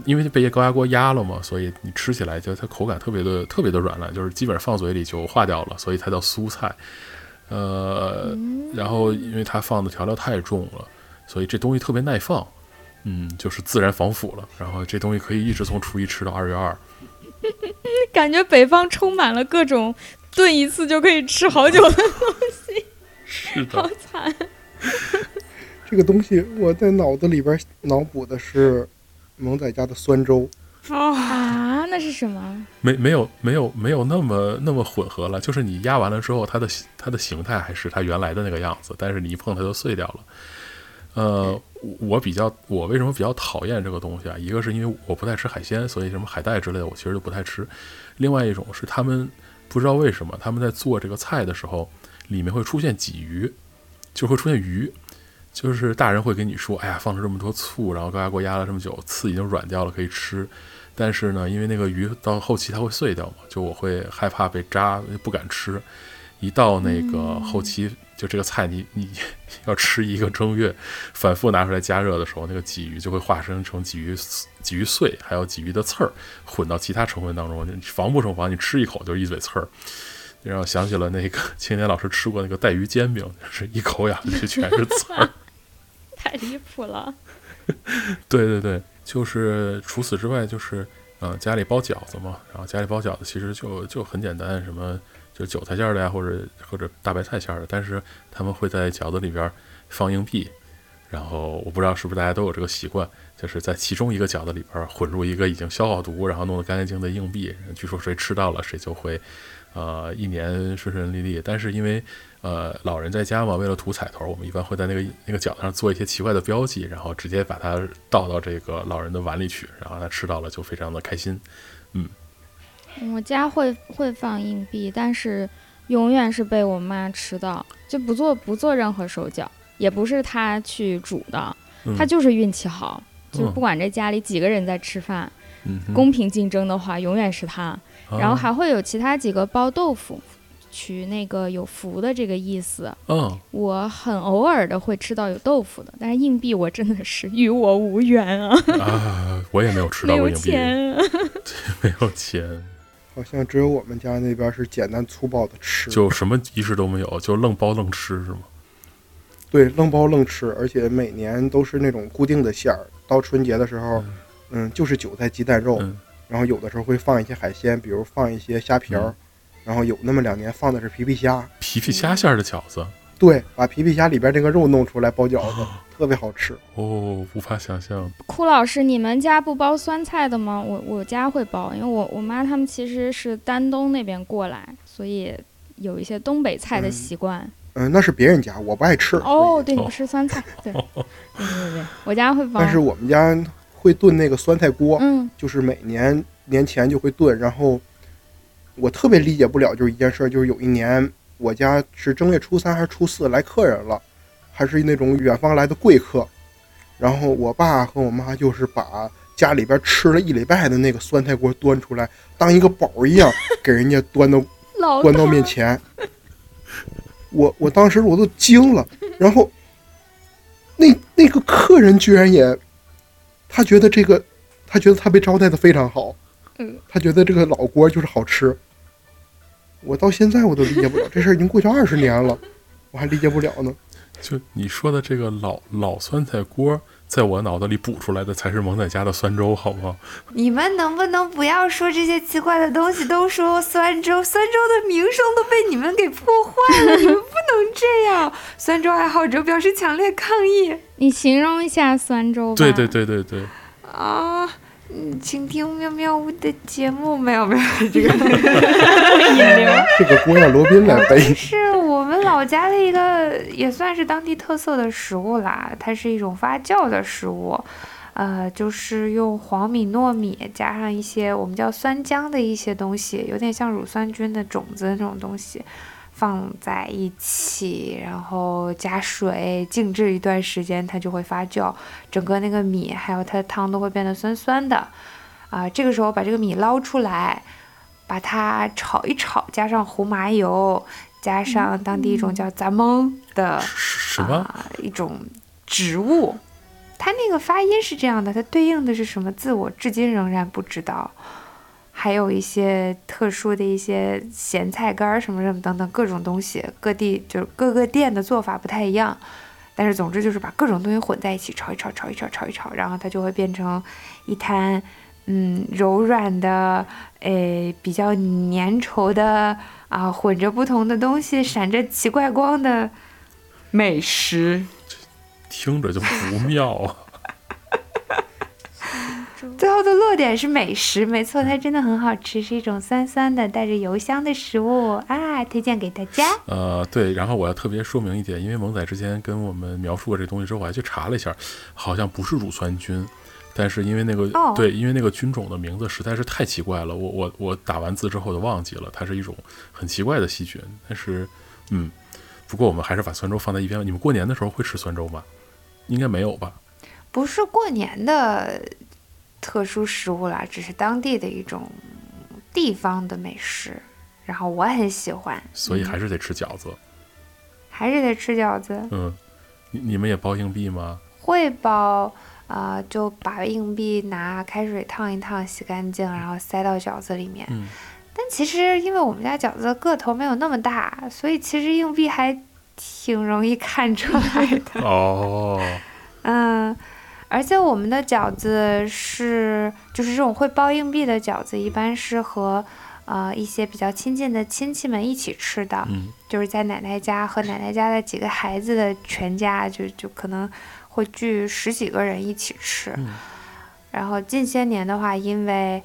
因为被高压锅压了嘛，所以你吃起来就它口感特别的特别的软烂，就是基本上放嘴里就化掉了，所以它叫蔬菜。呃，然后因为它放的调料太重了，所以这东西特别耐放，嗯，就是自然防腐了。然后这东西可以一直从初一吃到二月二。感觉北方充满了各种炖一次就可以吃好久的东西，是的好，惨。这个东西我在脑子里边脑补的是萌仔家的酸粥，啊，那是什么？没没有没有没有那么那么混合了，就是你压完了之后，它的它的形态还是它原来的那个样子，但是你一碰它就碎掉了。呃，我比较我为什么比较讨厌这个东西啊？一个是因为我不太吃海鲜，所以什么海带之类的我其实就不太吃。另外一种是他们不知道为什么他们在做这个菜的时候，里面会出现鲫鱼，就会出现鱼。就是大人会跟你说，哎呀，放了这么多醋，然后高压锅压了这么久，刺已经软掉了，可以吃。但是呢，因为那个鱼到后期它会碎掉嘛，就我会害怕被扎，不敢吃。一到那个后期，就这个菜你你要吃一个正月，反复拿出来加热的时候，那个鲫鱼就会化身成鲫鱼鲫鱼碎，还有鲫鱼的刺儿混到其他成分当中，你防不胜防，你吃一口就是一嘴刺儿。让我想起了那个 青年老师吃过那个带鱼煎饼，是一口咬下去全是刺儿。太离谱了。对对对，就是除此之外，就是呃家里包饺子嘛，然后家里包饺子其实就就很简单，什么就韭菜馅儿的呀，或者或者大白菜馅儿的，但是他们会在饺子里边儿放硬币，然后我不知道是不是大家都有这个习惯，就是在其中一个饺子里边儿混入一个已经消好毒，然后弄得干干净净的硬币，据说谁吃到了谁就会呃一年顺顺利利，但是因为呃，老人在家嘛，为了图彩头，我们一般会在那个那个饺子上做一些奇怪的标记，然后直接把它倒到这个老人的碗里去，然后他吃到了就非常的开心。嗯我家会会放硬币，但是永远是被我妈吃到，就不做不做任何手脚，也不是她去煮的，嗯她就是运气好，就不管这家里几个人在吃饭，嗯，公平竞争的话，永远是他。然后啊还会有其他几个包豆腐，取那个有福的这个意思。嗯，我很偶尔的会吃到有豆腐的，但是硬币我真的是与我无缘啊，啊，我也没有吃到过硬币，钱啊。没有钱，好像只有我们家那边是简单粗暴的吃，就什么仪式都没有，就愣包愣吃是吗？对愣包愣吃，而且每年都是那种固定的馅儿。到春节的时候，嗯，就是韭菜鸡蛋肉，嗯然后有的时候会放一些海鲜，比如放一些虾皮儿，嗯然后有那么两年放的是皮皮虾，皮皮虾馅儿的饺子，对，把皮皮虾里边这个肉弄出来包饺子，特别好吃。哦，无法想象。哭老师，你们家不包酸菜的吗？我我家会包，因为我我妈他们其实是丹东那边过来，所以有一些东北菜的嗯习惯。嗯，那是别人家，我不爱吃。哦，对，不吃酸菜，对，对对对对，我家会包。但是我们家会炖那个酸菜锅，嗯就是每年年前就会炖。然后我特别理解不了，就是一件事儿，就是有一年我家是正月初三还是初四来客人了，还是那种远方来的贵客。然后我爸和我妈就是把家里边吃了一礼拜的那个酸菜锅端出来，当一个宝一样 给人家端到端到面前。我我当时我都惊了，然后那那个客人居然也，他觉得这个，他觉得他被招待的非常好，嗯，他觉得这个老锅就是好吃。我到现在我都理解不了，这事儿已经过去二十年了，我还理解不了呢。就你说的这个老老酸菜锅，在我脑子里补出来的才是萌仔家的酸粥，好不好？你们能不能不要说这些奇怪的东西？都说酸粥，酸粥的名声都被你们给破坏了，你们不能这样！酸粥爱好者表示强烈抗议你形容一下酸粥吧。对对对对对，啊！嗯，请听喵喵屋的节目，没有没有 这个。这个锅要罗宾来背。是我们老家的一个，也算是当地特色的食物啦。它是一种发酵的食物，呃，就是用黄米、糯米加上一些我们叫酸浆的一些东西，有点像乳酸菌的种子那种东西，放在一起，然后加水静置一段时间，它就会发酵，整个那个米还有它的汤都会变得酸酸的。啊、这个时候把这个米捞出来，把它炒一炒，加上胡麻油，加上当地一种叫杂蒙的什么？啊、一种植物，它那个发音是这样的，它对应的是什么字，我至今仍然不知道。还有一些特殊的一些咸菜干儿什么什么等等各种东西，各地就是各个店的做法不太一样，但是总之就是把各种东西混在一起炒一炒，炒一炒，炒一炒，然后它就会变成一滩嗯柔软的，诶比较粘稠的啊，混着不同的东西，闪着奇怪光的美食。听着就不妙啊！最后的落点是美食，没错，它真的很好吃，是一种酸酸的、带着油香的食物啊，推荐给大家。呃，对，然后我要特别说明一点，因为萌仔之前跟我们描述过这东西之后，我还去查了一下，好像不是乳酸菌，但是因为那个、哦对，因为那个菌种的名字实在是太奇怪了，我我我打完字之后就忘记了，它是一种很奇怪的细菌，但是嗯，不过我们还是把酸粥放在一边。你们过年的时候会吃酸粥吗？应该没有吧？不是过年的特殊食物啦，只是当地的一种地方的美食。然后我很喜欢，所以还是得吃饺子。还是得吃饺子。嗯，你你们也包硬币吗？会包，呃，就把硬币拿开水烫一烫，洗干净，然后塞到饺子里面。嗯，但其实因为我们家饺子个头没有那么大，所以其实硬币还挺容易看出来的。哦，嗯，而且我们的饺子是就是这种会包硬币的饺子，一般是和呃一些比较亲近的亲戚们一起吃的。嗯就是在奶奶家和奶奶家的几个孩子的全家，就就可能会聚十几个人一起吃。嗯然后近些年的话，因为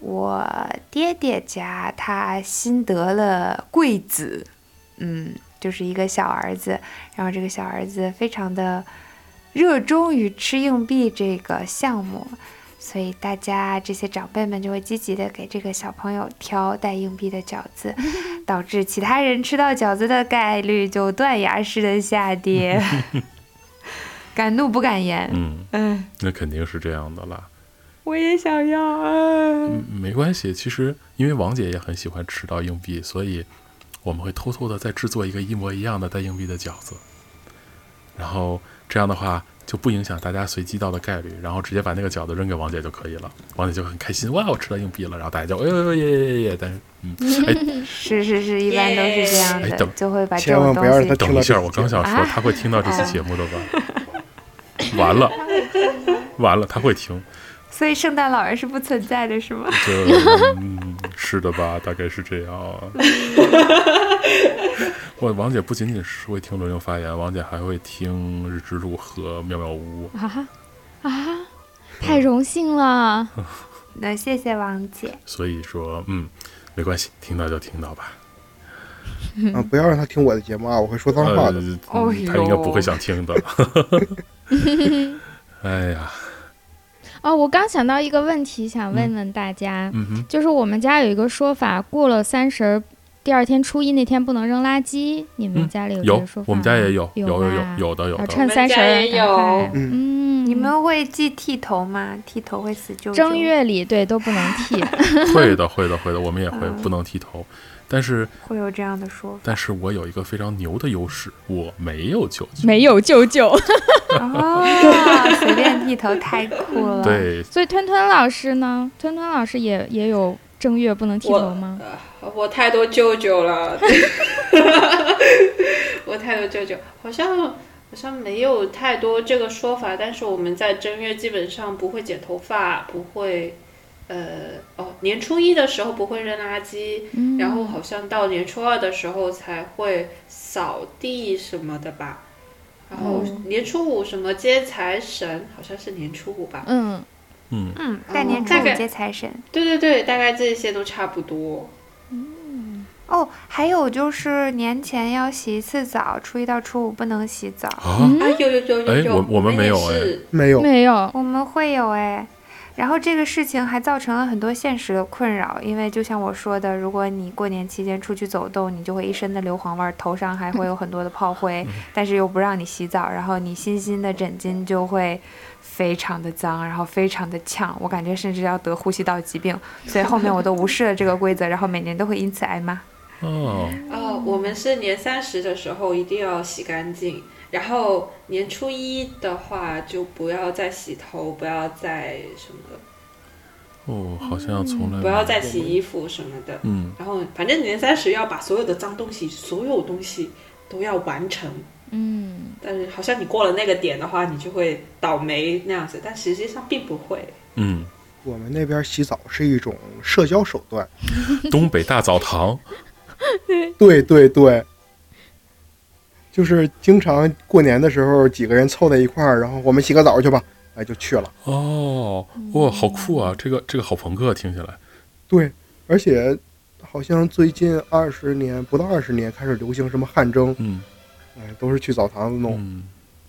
我爹爹家他新得了贵子，嗯，就是一个小儿子，然后这个小儿子非常的热衷于吃硬币这个项目。所以大家这些长辈们就会积极的给这个小朋友挑带硬币的饺子，导致其他人吃到饺子的概率就断崖式的下跌。敢怒不敢言。嗯，嗯，那肯定是这样的啦。我也想要。嗯，嗯，没关系。其实因为王姐也很喜欢吃到硬币，所以我们会偷偷的再制作一个一模一样的带硬币的饺子。然后这样的话就不影响大家随机到的概率，然后直接把那个饺子扔给王姐就可以了。王姐就很开心，哇，我吃到硬币了。然后大家就哎呦耶耶耶耶！但是嗯，哎，是是是，一般都是这样的哎等，就会把这千万种东西。不要让他等一下，我刚想说啊他会听到这期节目的吧？完了，完了，他会听。所以圣诞老人是不存在的，是吗？嗯、是的吧？大概是这样啊。我王姐不仅仅是会听轮流发言，王姐还会听日之路和妙妙屋。啊啊！太荣幸了，那谢谢王姐。所以说，嗯，没关系，听到就听到吧。啊，不要让他听我的节目啊，我会说脏话的。呃哦嗯他应该不会想听的。哎呀，哦，我刚想到一个问题，想问问大家，就是我们家有一个说法，过了三十儿，第二天初一那天不能扔垃圾。你们嗯家里有这有个说法吗？我们家也有，有有有有的有的。要趁三十儿我们家也有嗯嗯，你们会剃剃头吗？剃头会死舅舅。正月里对都不能剃，会的，会的，会的，我们也会，嗯不能剃头。但是，会有这样的说法但是我有一个非常牛的优势，我没有舅舅。没有舅舅。法哦，随便剃头太酷了。，对，所以吞吞老师呢？吞吞老师也也有正月不能剃头吗？我太多舅舅了，我太多舅舅，好像好像没有太多这个说法，但是我们在正月基本上不会剪头发，不会，呃，哦，年初一的时候不会扔垃圾，嗯然后好像到年初二的时候才会扫地什么的吧。然后哦年初五什么接财神，好像是年初五吧。嗯，嗯，嗯，大年初五接财神。对对对，大概这些都差不多。哦，还有就是年前要洗一次澡，初一到初五不能洗澡。啊，啊，有有有有有，哎我我们没有哎没有，没有。我们会有哎，然后这个事情还造成了很多现实的困扰，因为就像我说的，如果你过年期间出去走动，你就会一身的硫磺味儿，头上还会有很多的炮灰，但是又不让你洗澡，然后你新新的枕巾就会非常的脏，然后非常的呛，我感觉甚至要得呼吸道疾病，所以后面我都无视了这个规则，然后每年都会因此挨骂。哦，哦，我们是年三十的时候一定要洗干净，然后年初一的话就不要再洗头，不要再什么，哦，好像从来不要再洗衣服什么的。嗯，然后反正年三十要把所有的脏东西，所有东西都要完成。嗯，但是好像你过了那个点的话，你就会倒霉那样子，但实际上并不会。嗯，我们那边洗澡是一种社交手段。东北大澡堂，对对对，就是经常过年的时候几个人凑在一块儿，然后我们洗个澡去吧，哎，就去了。哦，哇，好酷啊！这个这个好朋克，听起来，对，而且好像最近二十年不到二十年开始流行什么汗蒸，嗯哎，都是去澡堂子弄。嗯，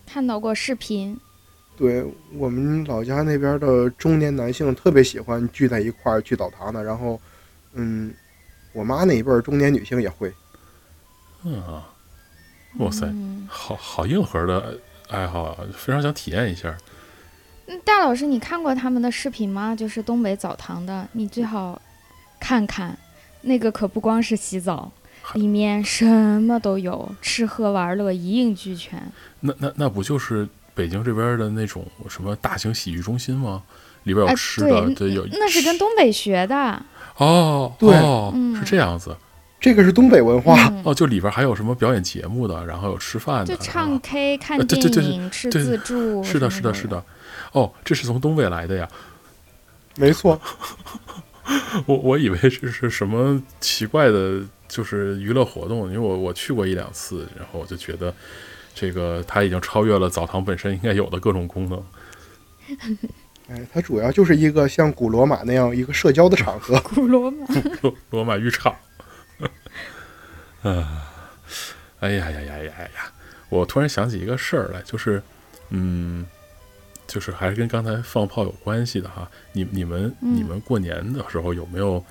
看到过视频。对我们老家那边的中年男性特别喜欢聚在一块儿去澡堂的，然后，嗯，我妈那一辈儿中年女性也会。嗯啊，哇塞，嗯好好硬核的爱好啊，非常想体验一下。嗯大老师，你看过他们的视频吗？就是东北澡堂的，你最好看看，那个可不光是洗澡，里面什么都有，吃喝玩乐一应俱全。那那那不就是北京这边的那种什么大型洗浴中心吗？里边有哎吃的，对对，有那是跟东北学的，哦，对是这样子这个是东北文化。嗯哦，就里边还有什么表演节目的，然后有吃饭的，就唱 K、看呃对对对电影、吃对自助，是的，是的，是。的。哦，这是从东北来的呀！没错，我我以为这是什么奇怪的，就是娱乐活动，因为我我去过一两次，然后我就觉得这个它已经超越了澡堂本身应该有的各种功能。哎，它主要就是一个像古罗马那样一个社交的场合。古罗马，罗 罗马浴场。啊，哎呀呀呀呀呀呀！我突然想起一个事儿来，就是，嗯，就是还是跟刚才放炮有关系的哈。你你们嗯你们过年的时候有没有，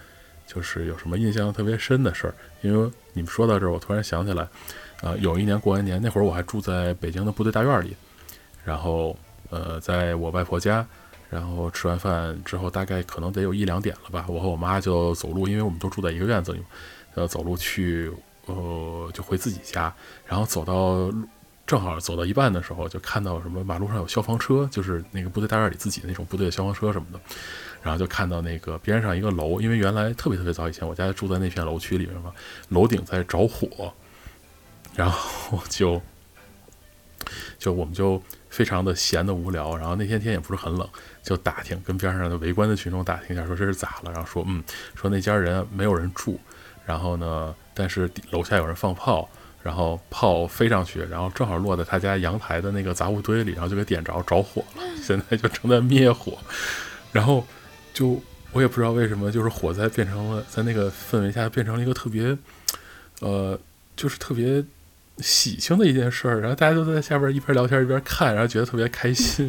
就是有什么印象特别深的事儿？因为你们说到这儿，我突然想起来，啊、有一年过完年那会儿，我还住在北京的部队大院里，然后呃，在我外婆家。然后吃完饭之后，大概可能得有一两点了吧，我和我妈就走路，因为我们都住在一个院子里，呃，走路去，呃，就回自己家，然后走到路正好走到一半的时候，就看到什么马路上有消防车，就是那个部队大院里自己那种部队的消防车什么的，然后就看到那个边上一个楼，因为原来特别特别早以前我家住在那片楼区里面嘛，楼顶在着火，然后就就我们就非常的闲的无聊，然后那天天也不是很冷。就打听，跟边上的围观的群众打听一下，说这是咋了？然后说，嗯，说那家人没有人住，然后呢，但是楼下有人放炮，然后炮飞上去，然后正好落在他家阳台的那个杂物堆里，然后就给点着，着火了。现在就正在灭火，然后就我也不知道为什么，就是火灾变成了在那个氛围下变成了一个特别，呃，就是特别。喜庆的一件事儿，然后大家都在下边一边聊天一边看，然后觉得特别开心，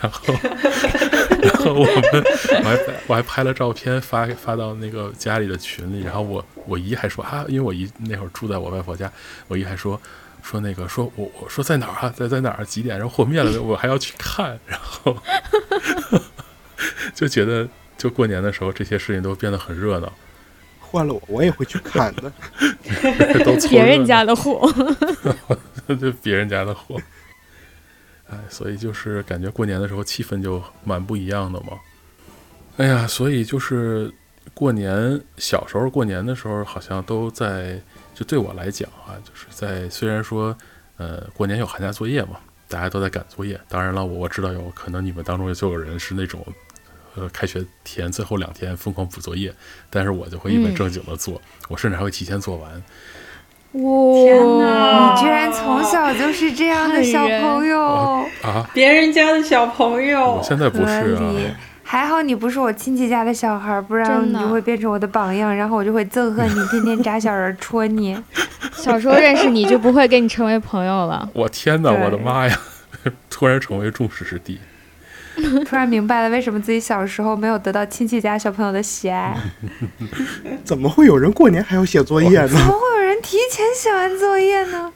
然后，然后我们我还我还拍了照片发发到那个家里的群里，然后我我姨还说啊，因为我姨那会儿住在我外婆家，我姨还说说那个说我我说在哪儿啊，在在哪儿几点，然后火灭了，我还要去看，然后 就觉得就过年的时候这些事情都变得很热闹，换了我，我也会去看的。都凑别人家的货。就别人家的货。哎，所以就是感觉过年的时候气氛就蛮不一样的嘛。哎呀，所以就是过年，小时候过年的时候，好像都在，就对我来讲啊，就是在虽然说，呃，过年有寒假作业嘛，大家都在赶作业。当然了，我我知道有可能你们当中就有人是那种，呃，开学前最后两天疯狂补作业，但是我就会一本嗯正经的做，我甚至还会提前做完。天哇哪你居然从小就是这样的小朋友，啊，别人家的小朋友我，现在不是啊。还好你不是我亲戚家的小孩儿，不然你就会变成我的榜样，然后我就会憎恨你，天天扎小人戳你。小时候认识你就不会跟你成为朋友了。我天哪，我的妈呀！突然成为众矢之的。突然明白了为什么自己小时候没有得到亲戚家小朋友的喜爱。怎么会有人过年还要写作业呢怎么？会有人提前写完作业呢？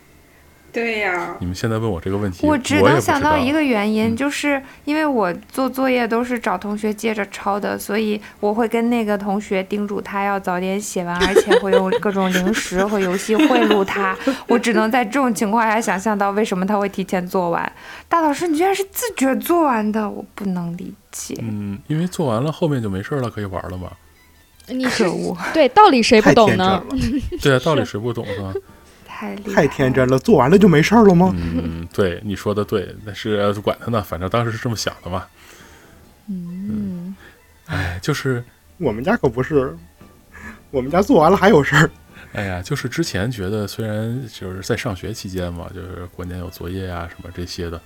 对呀、你们现在问我这个问题，我我只能想到一个原因，嗯就是因为我做作业都是找同学接着抄的，所以我会跟那个同学叮嘱他要早点写完，而且会用各种零食和游戏贿赂他。我只能在这种情况下想象到为什么他会提前做完。大老师，你居然是自觉做完的，我不能理解。嗯，因为做完了后面就没事儿了，可以玩了嘛。你可恶，对道理谁不懂呢？，对啊，道理谁不懂是吧？太厉害，太天真了，做完了就没事儿了吗？嗯，对，你说的对，但是呃管他呢，反正当时是这么想的嘛。嗯，哎，就是我们家可不是，我们家做完了还有事儿。哎呀，就是之前觉得虽然就是在上学期间嘛，就是过年有作业啊什么这些的，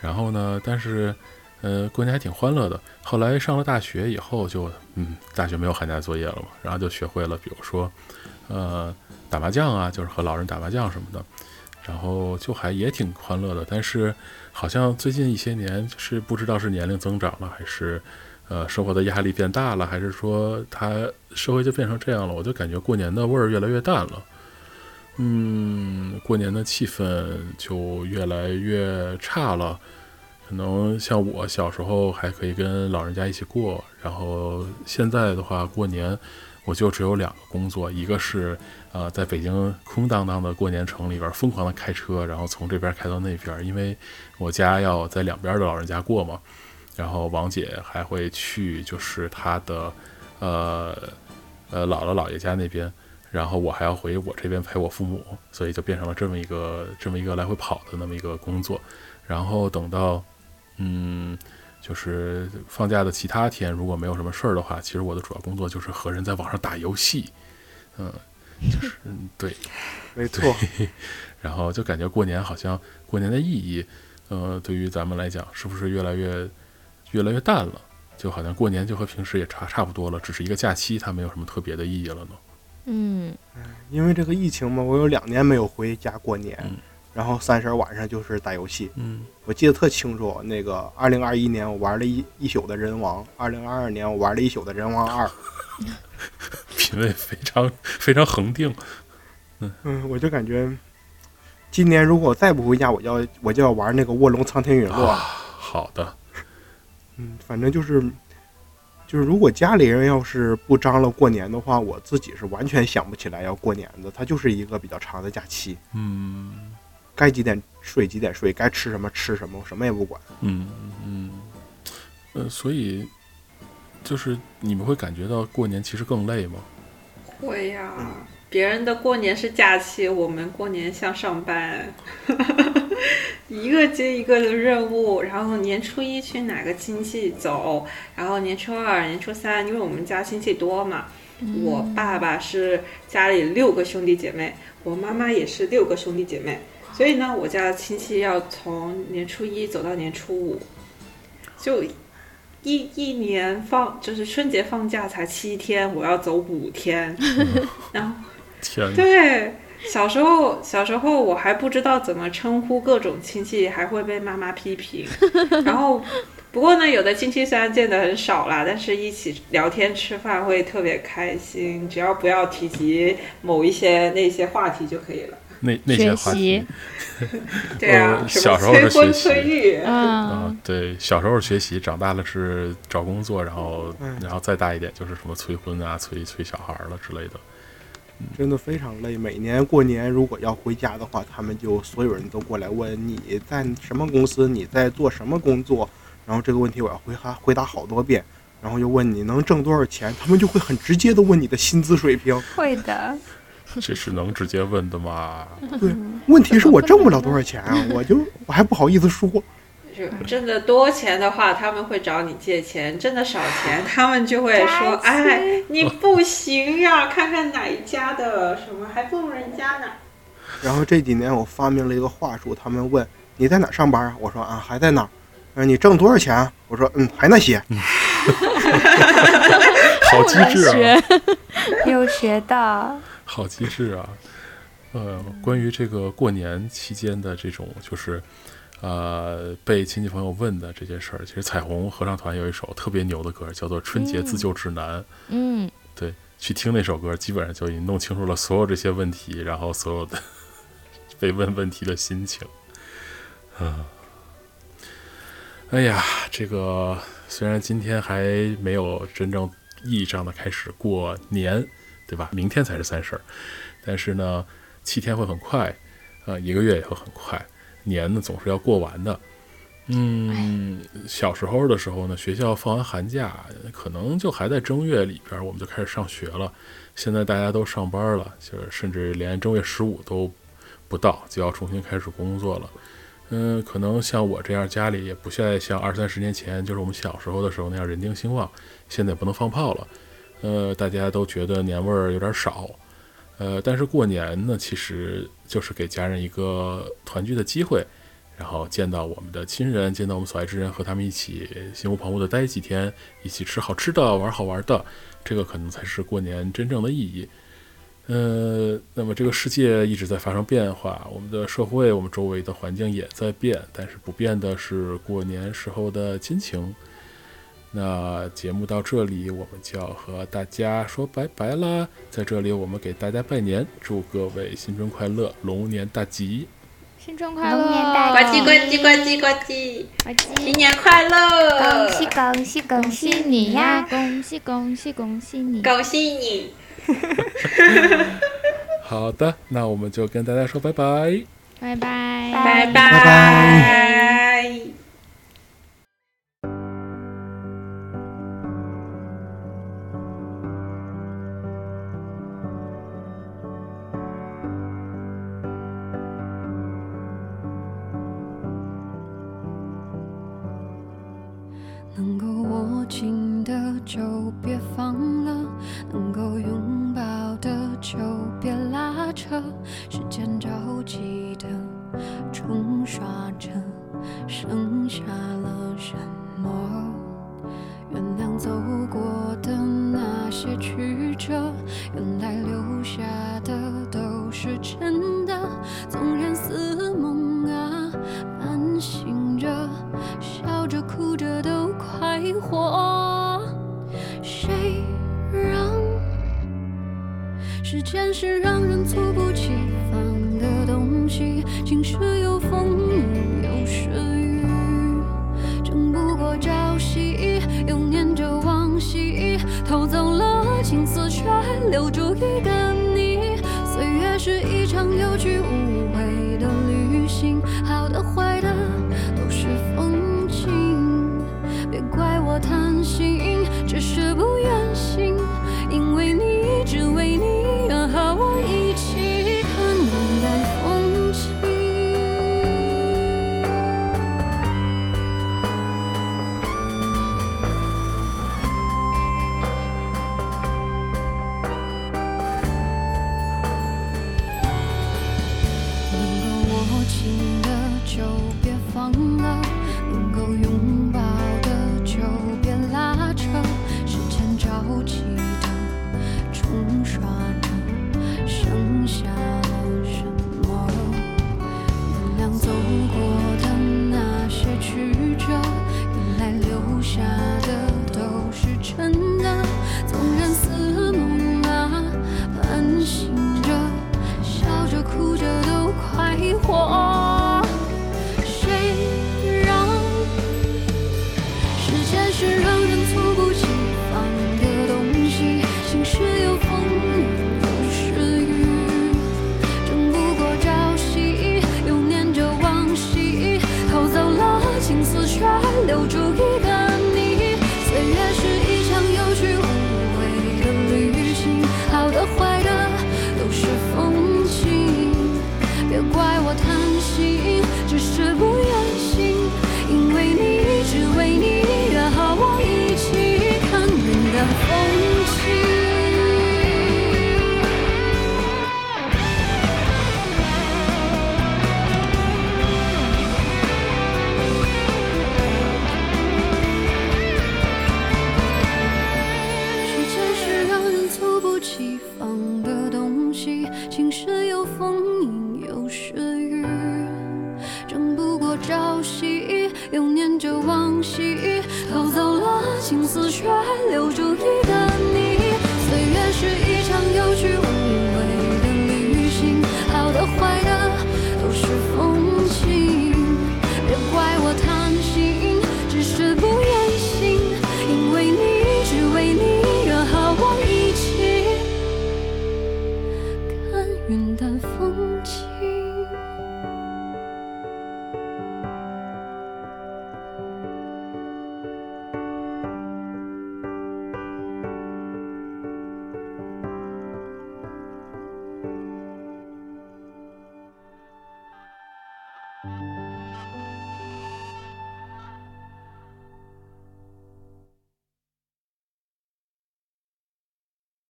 然后呢，但是呃过年还挺欢乐的。后来上了大学以后就，嗯，大学没有寒假作业了嘛，然后就学会了，比如说呃打麻将啊，就是和老人打麻将什么的，然后就还也挺欢乐的。但是好像最近一些年，是不知道是年龄增长了还是。呃，生活的压力变大了，还是说他社会就变成这样了？我就感觉过年的味儿越来越淡了。嗯，过年的气氛就越来越差了。可能像我小时候还可以跟老人家一起过，然后现在的话过年我就只有两个工作，一个是呃在北京空荡荡的过年城里边疯狂的开车，然后从这边开到那边，因为我家要在两边的老人家过嘛。然后王姐还会去，就是她的，呃，呃姥姥姥爷家那边，然后我还要回我这边陪我父母，所以就变成了这么一个这么一个来回跑的那么一个工作。然后等到，嗯，就是放假的其他天，如果没有什么事儿的话，其实我的主要工作就是和人在网上打游戏，嗯，就是嗯对，没错，然后就感觉过年好像过年的意义，呃，对于咱们来讲，是不是越来越越来越淡了？就好像过年就和平时也差差不多了，只是一个假期，它没有什么特别的意义了呢。嗯，因为这个疫情嘛，我有两年没有回家过年，嗯然后三十晚上就是打游戏。嗯我记得特清楚，那个二零二一年我玩了一一宿的人王，二零二二年我玩了一宿的人王二。品味非常非常恒定。嗯，我就感觉今年如果我再不回家，我就要我就要玩那个卧龙苍天陨落。好的，嗯，反正就是就是，如果家里人要是不张罗过年的话，我自己是完全想不起来要过年的。它就是一个比较长的假期，嗯该几点睡几点睡，该吃什么吃什么，我什么也不管。嗯嗯，呃，所以就是你们会感觉到过年其实更累吗？会呀、别人的过年是假期，我们过年像上班，一个接一个的任务。然后年初一去哪个亲戚走，然后年初二、年初三，因为我们家亲戚多嘛，我爸爸是家里六个兄弟姐妹，我妈妈也是六个兄弟姐妹，所以呢，我家的亲戚要从年初一走到年初五，就一一年放就是春节放假才七天，我要走五天，然后天！对。小时候，小时候我还不知道怎么称呼各种亲戚，还会被妈妈批评。然后，不过呢，有的亲戚虽然见得很少啦，但是一起聊天吃饭会特别开心。只要不要提及某一些那些话题就可以了。那那些学话题习，对啊，小时候是学习催育，啊嗯，，对，小时候学习，长大了是找工作，然后嗯然后再大一点就是什么催婚啊、催催小孩儿了之类的。真的非常累。每年过年如果要回家的话，他们就所有人都过来问你在什么公司，你在做什么工作，然后这个问题我要回答回答好多遍，然后又问你能挣多少钱，他们就会很直接的问你的薪资水平。会的，这是能直接问的吗？对，问题是我挣不了多少钱啊，我就我还不好意思说。是挣得多钱的话，他们会找你借钱；挣得少钱，他们就会说：“加薪哎，你不行呀，看看哪一家的什么还不如人家呢。然后这几年我发明了一个话术，他们问你在哪上班啊？我说啊还在哪儿。嗯，你挣多少钱啊？我说嗯还那些。好机智啊！学 有学到，好机智啊！呃，关于这个过年期间的这种，就是呃被亲戚朋友问的这些事儿，其实彩虹合唱团有一首特别牛的歌，叫做《春节自救指南》。嗯，对，去听那首歌，基本上就已经弄清楚了所有这些问题，然后所有的 被问问题的心情。啊，哎呀，这个虽然今天还没有真正意义上的开始过年，对吧？明天才是三十，但是呢，七天会很快，呃，一个月也会很快，年呢总是要过完的。嗯，小时候的时候呢，学校放完寒假，可能就还在正月里边，我们就开始上学了。现在大家都上班了，就是甚至连正月十五都不到，就要重新开始工作了。嗯，可能像我这样，家里也不再像二三十年前，就是我们小时候的时候那样人丁兴旺。现在也不能放炮了，呃，大家都觉得年味儿有点少。呃，但是过年呢，其实就是给家人一个团聚的机会，然后见到我们的亲人，见到我们所爱之人，和他们一起心无旁骛的待几天，一起吃好吃的，玩好玩的，这个可能才是过年真正的意义。呃，那么这个世界一直在发生变化，我们的社会，我们周围的环境也在变，但是不变的是过年时候的亲情。那节目到这里，我们就要和大家说拜拜啦！在这里，我们给大家拜年，祝各位新春快乐，龙年大吉！新春快乐！龙年大呱唧呱唧呱唧呱唧，呱唧新年快乐！恭喜恭喜恭恭喜喜你呀你呀！！恭喜恭喜恭喜你！恭喜你！好的，那我们就跟大家说拜拜。拜拜拜拜拜拜。时间是让人猝不及防的东西？晴时有风，有时雨。争不过朝夕，又念着往昔，偷走了青丝，却留住一个你。岁月是一场有去无回的旅行，好的坏的都是风景。别怪我贪心，只是不愿醒，因为你，只为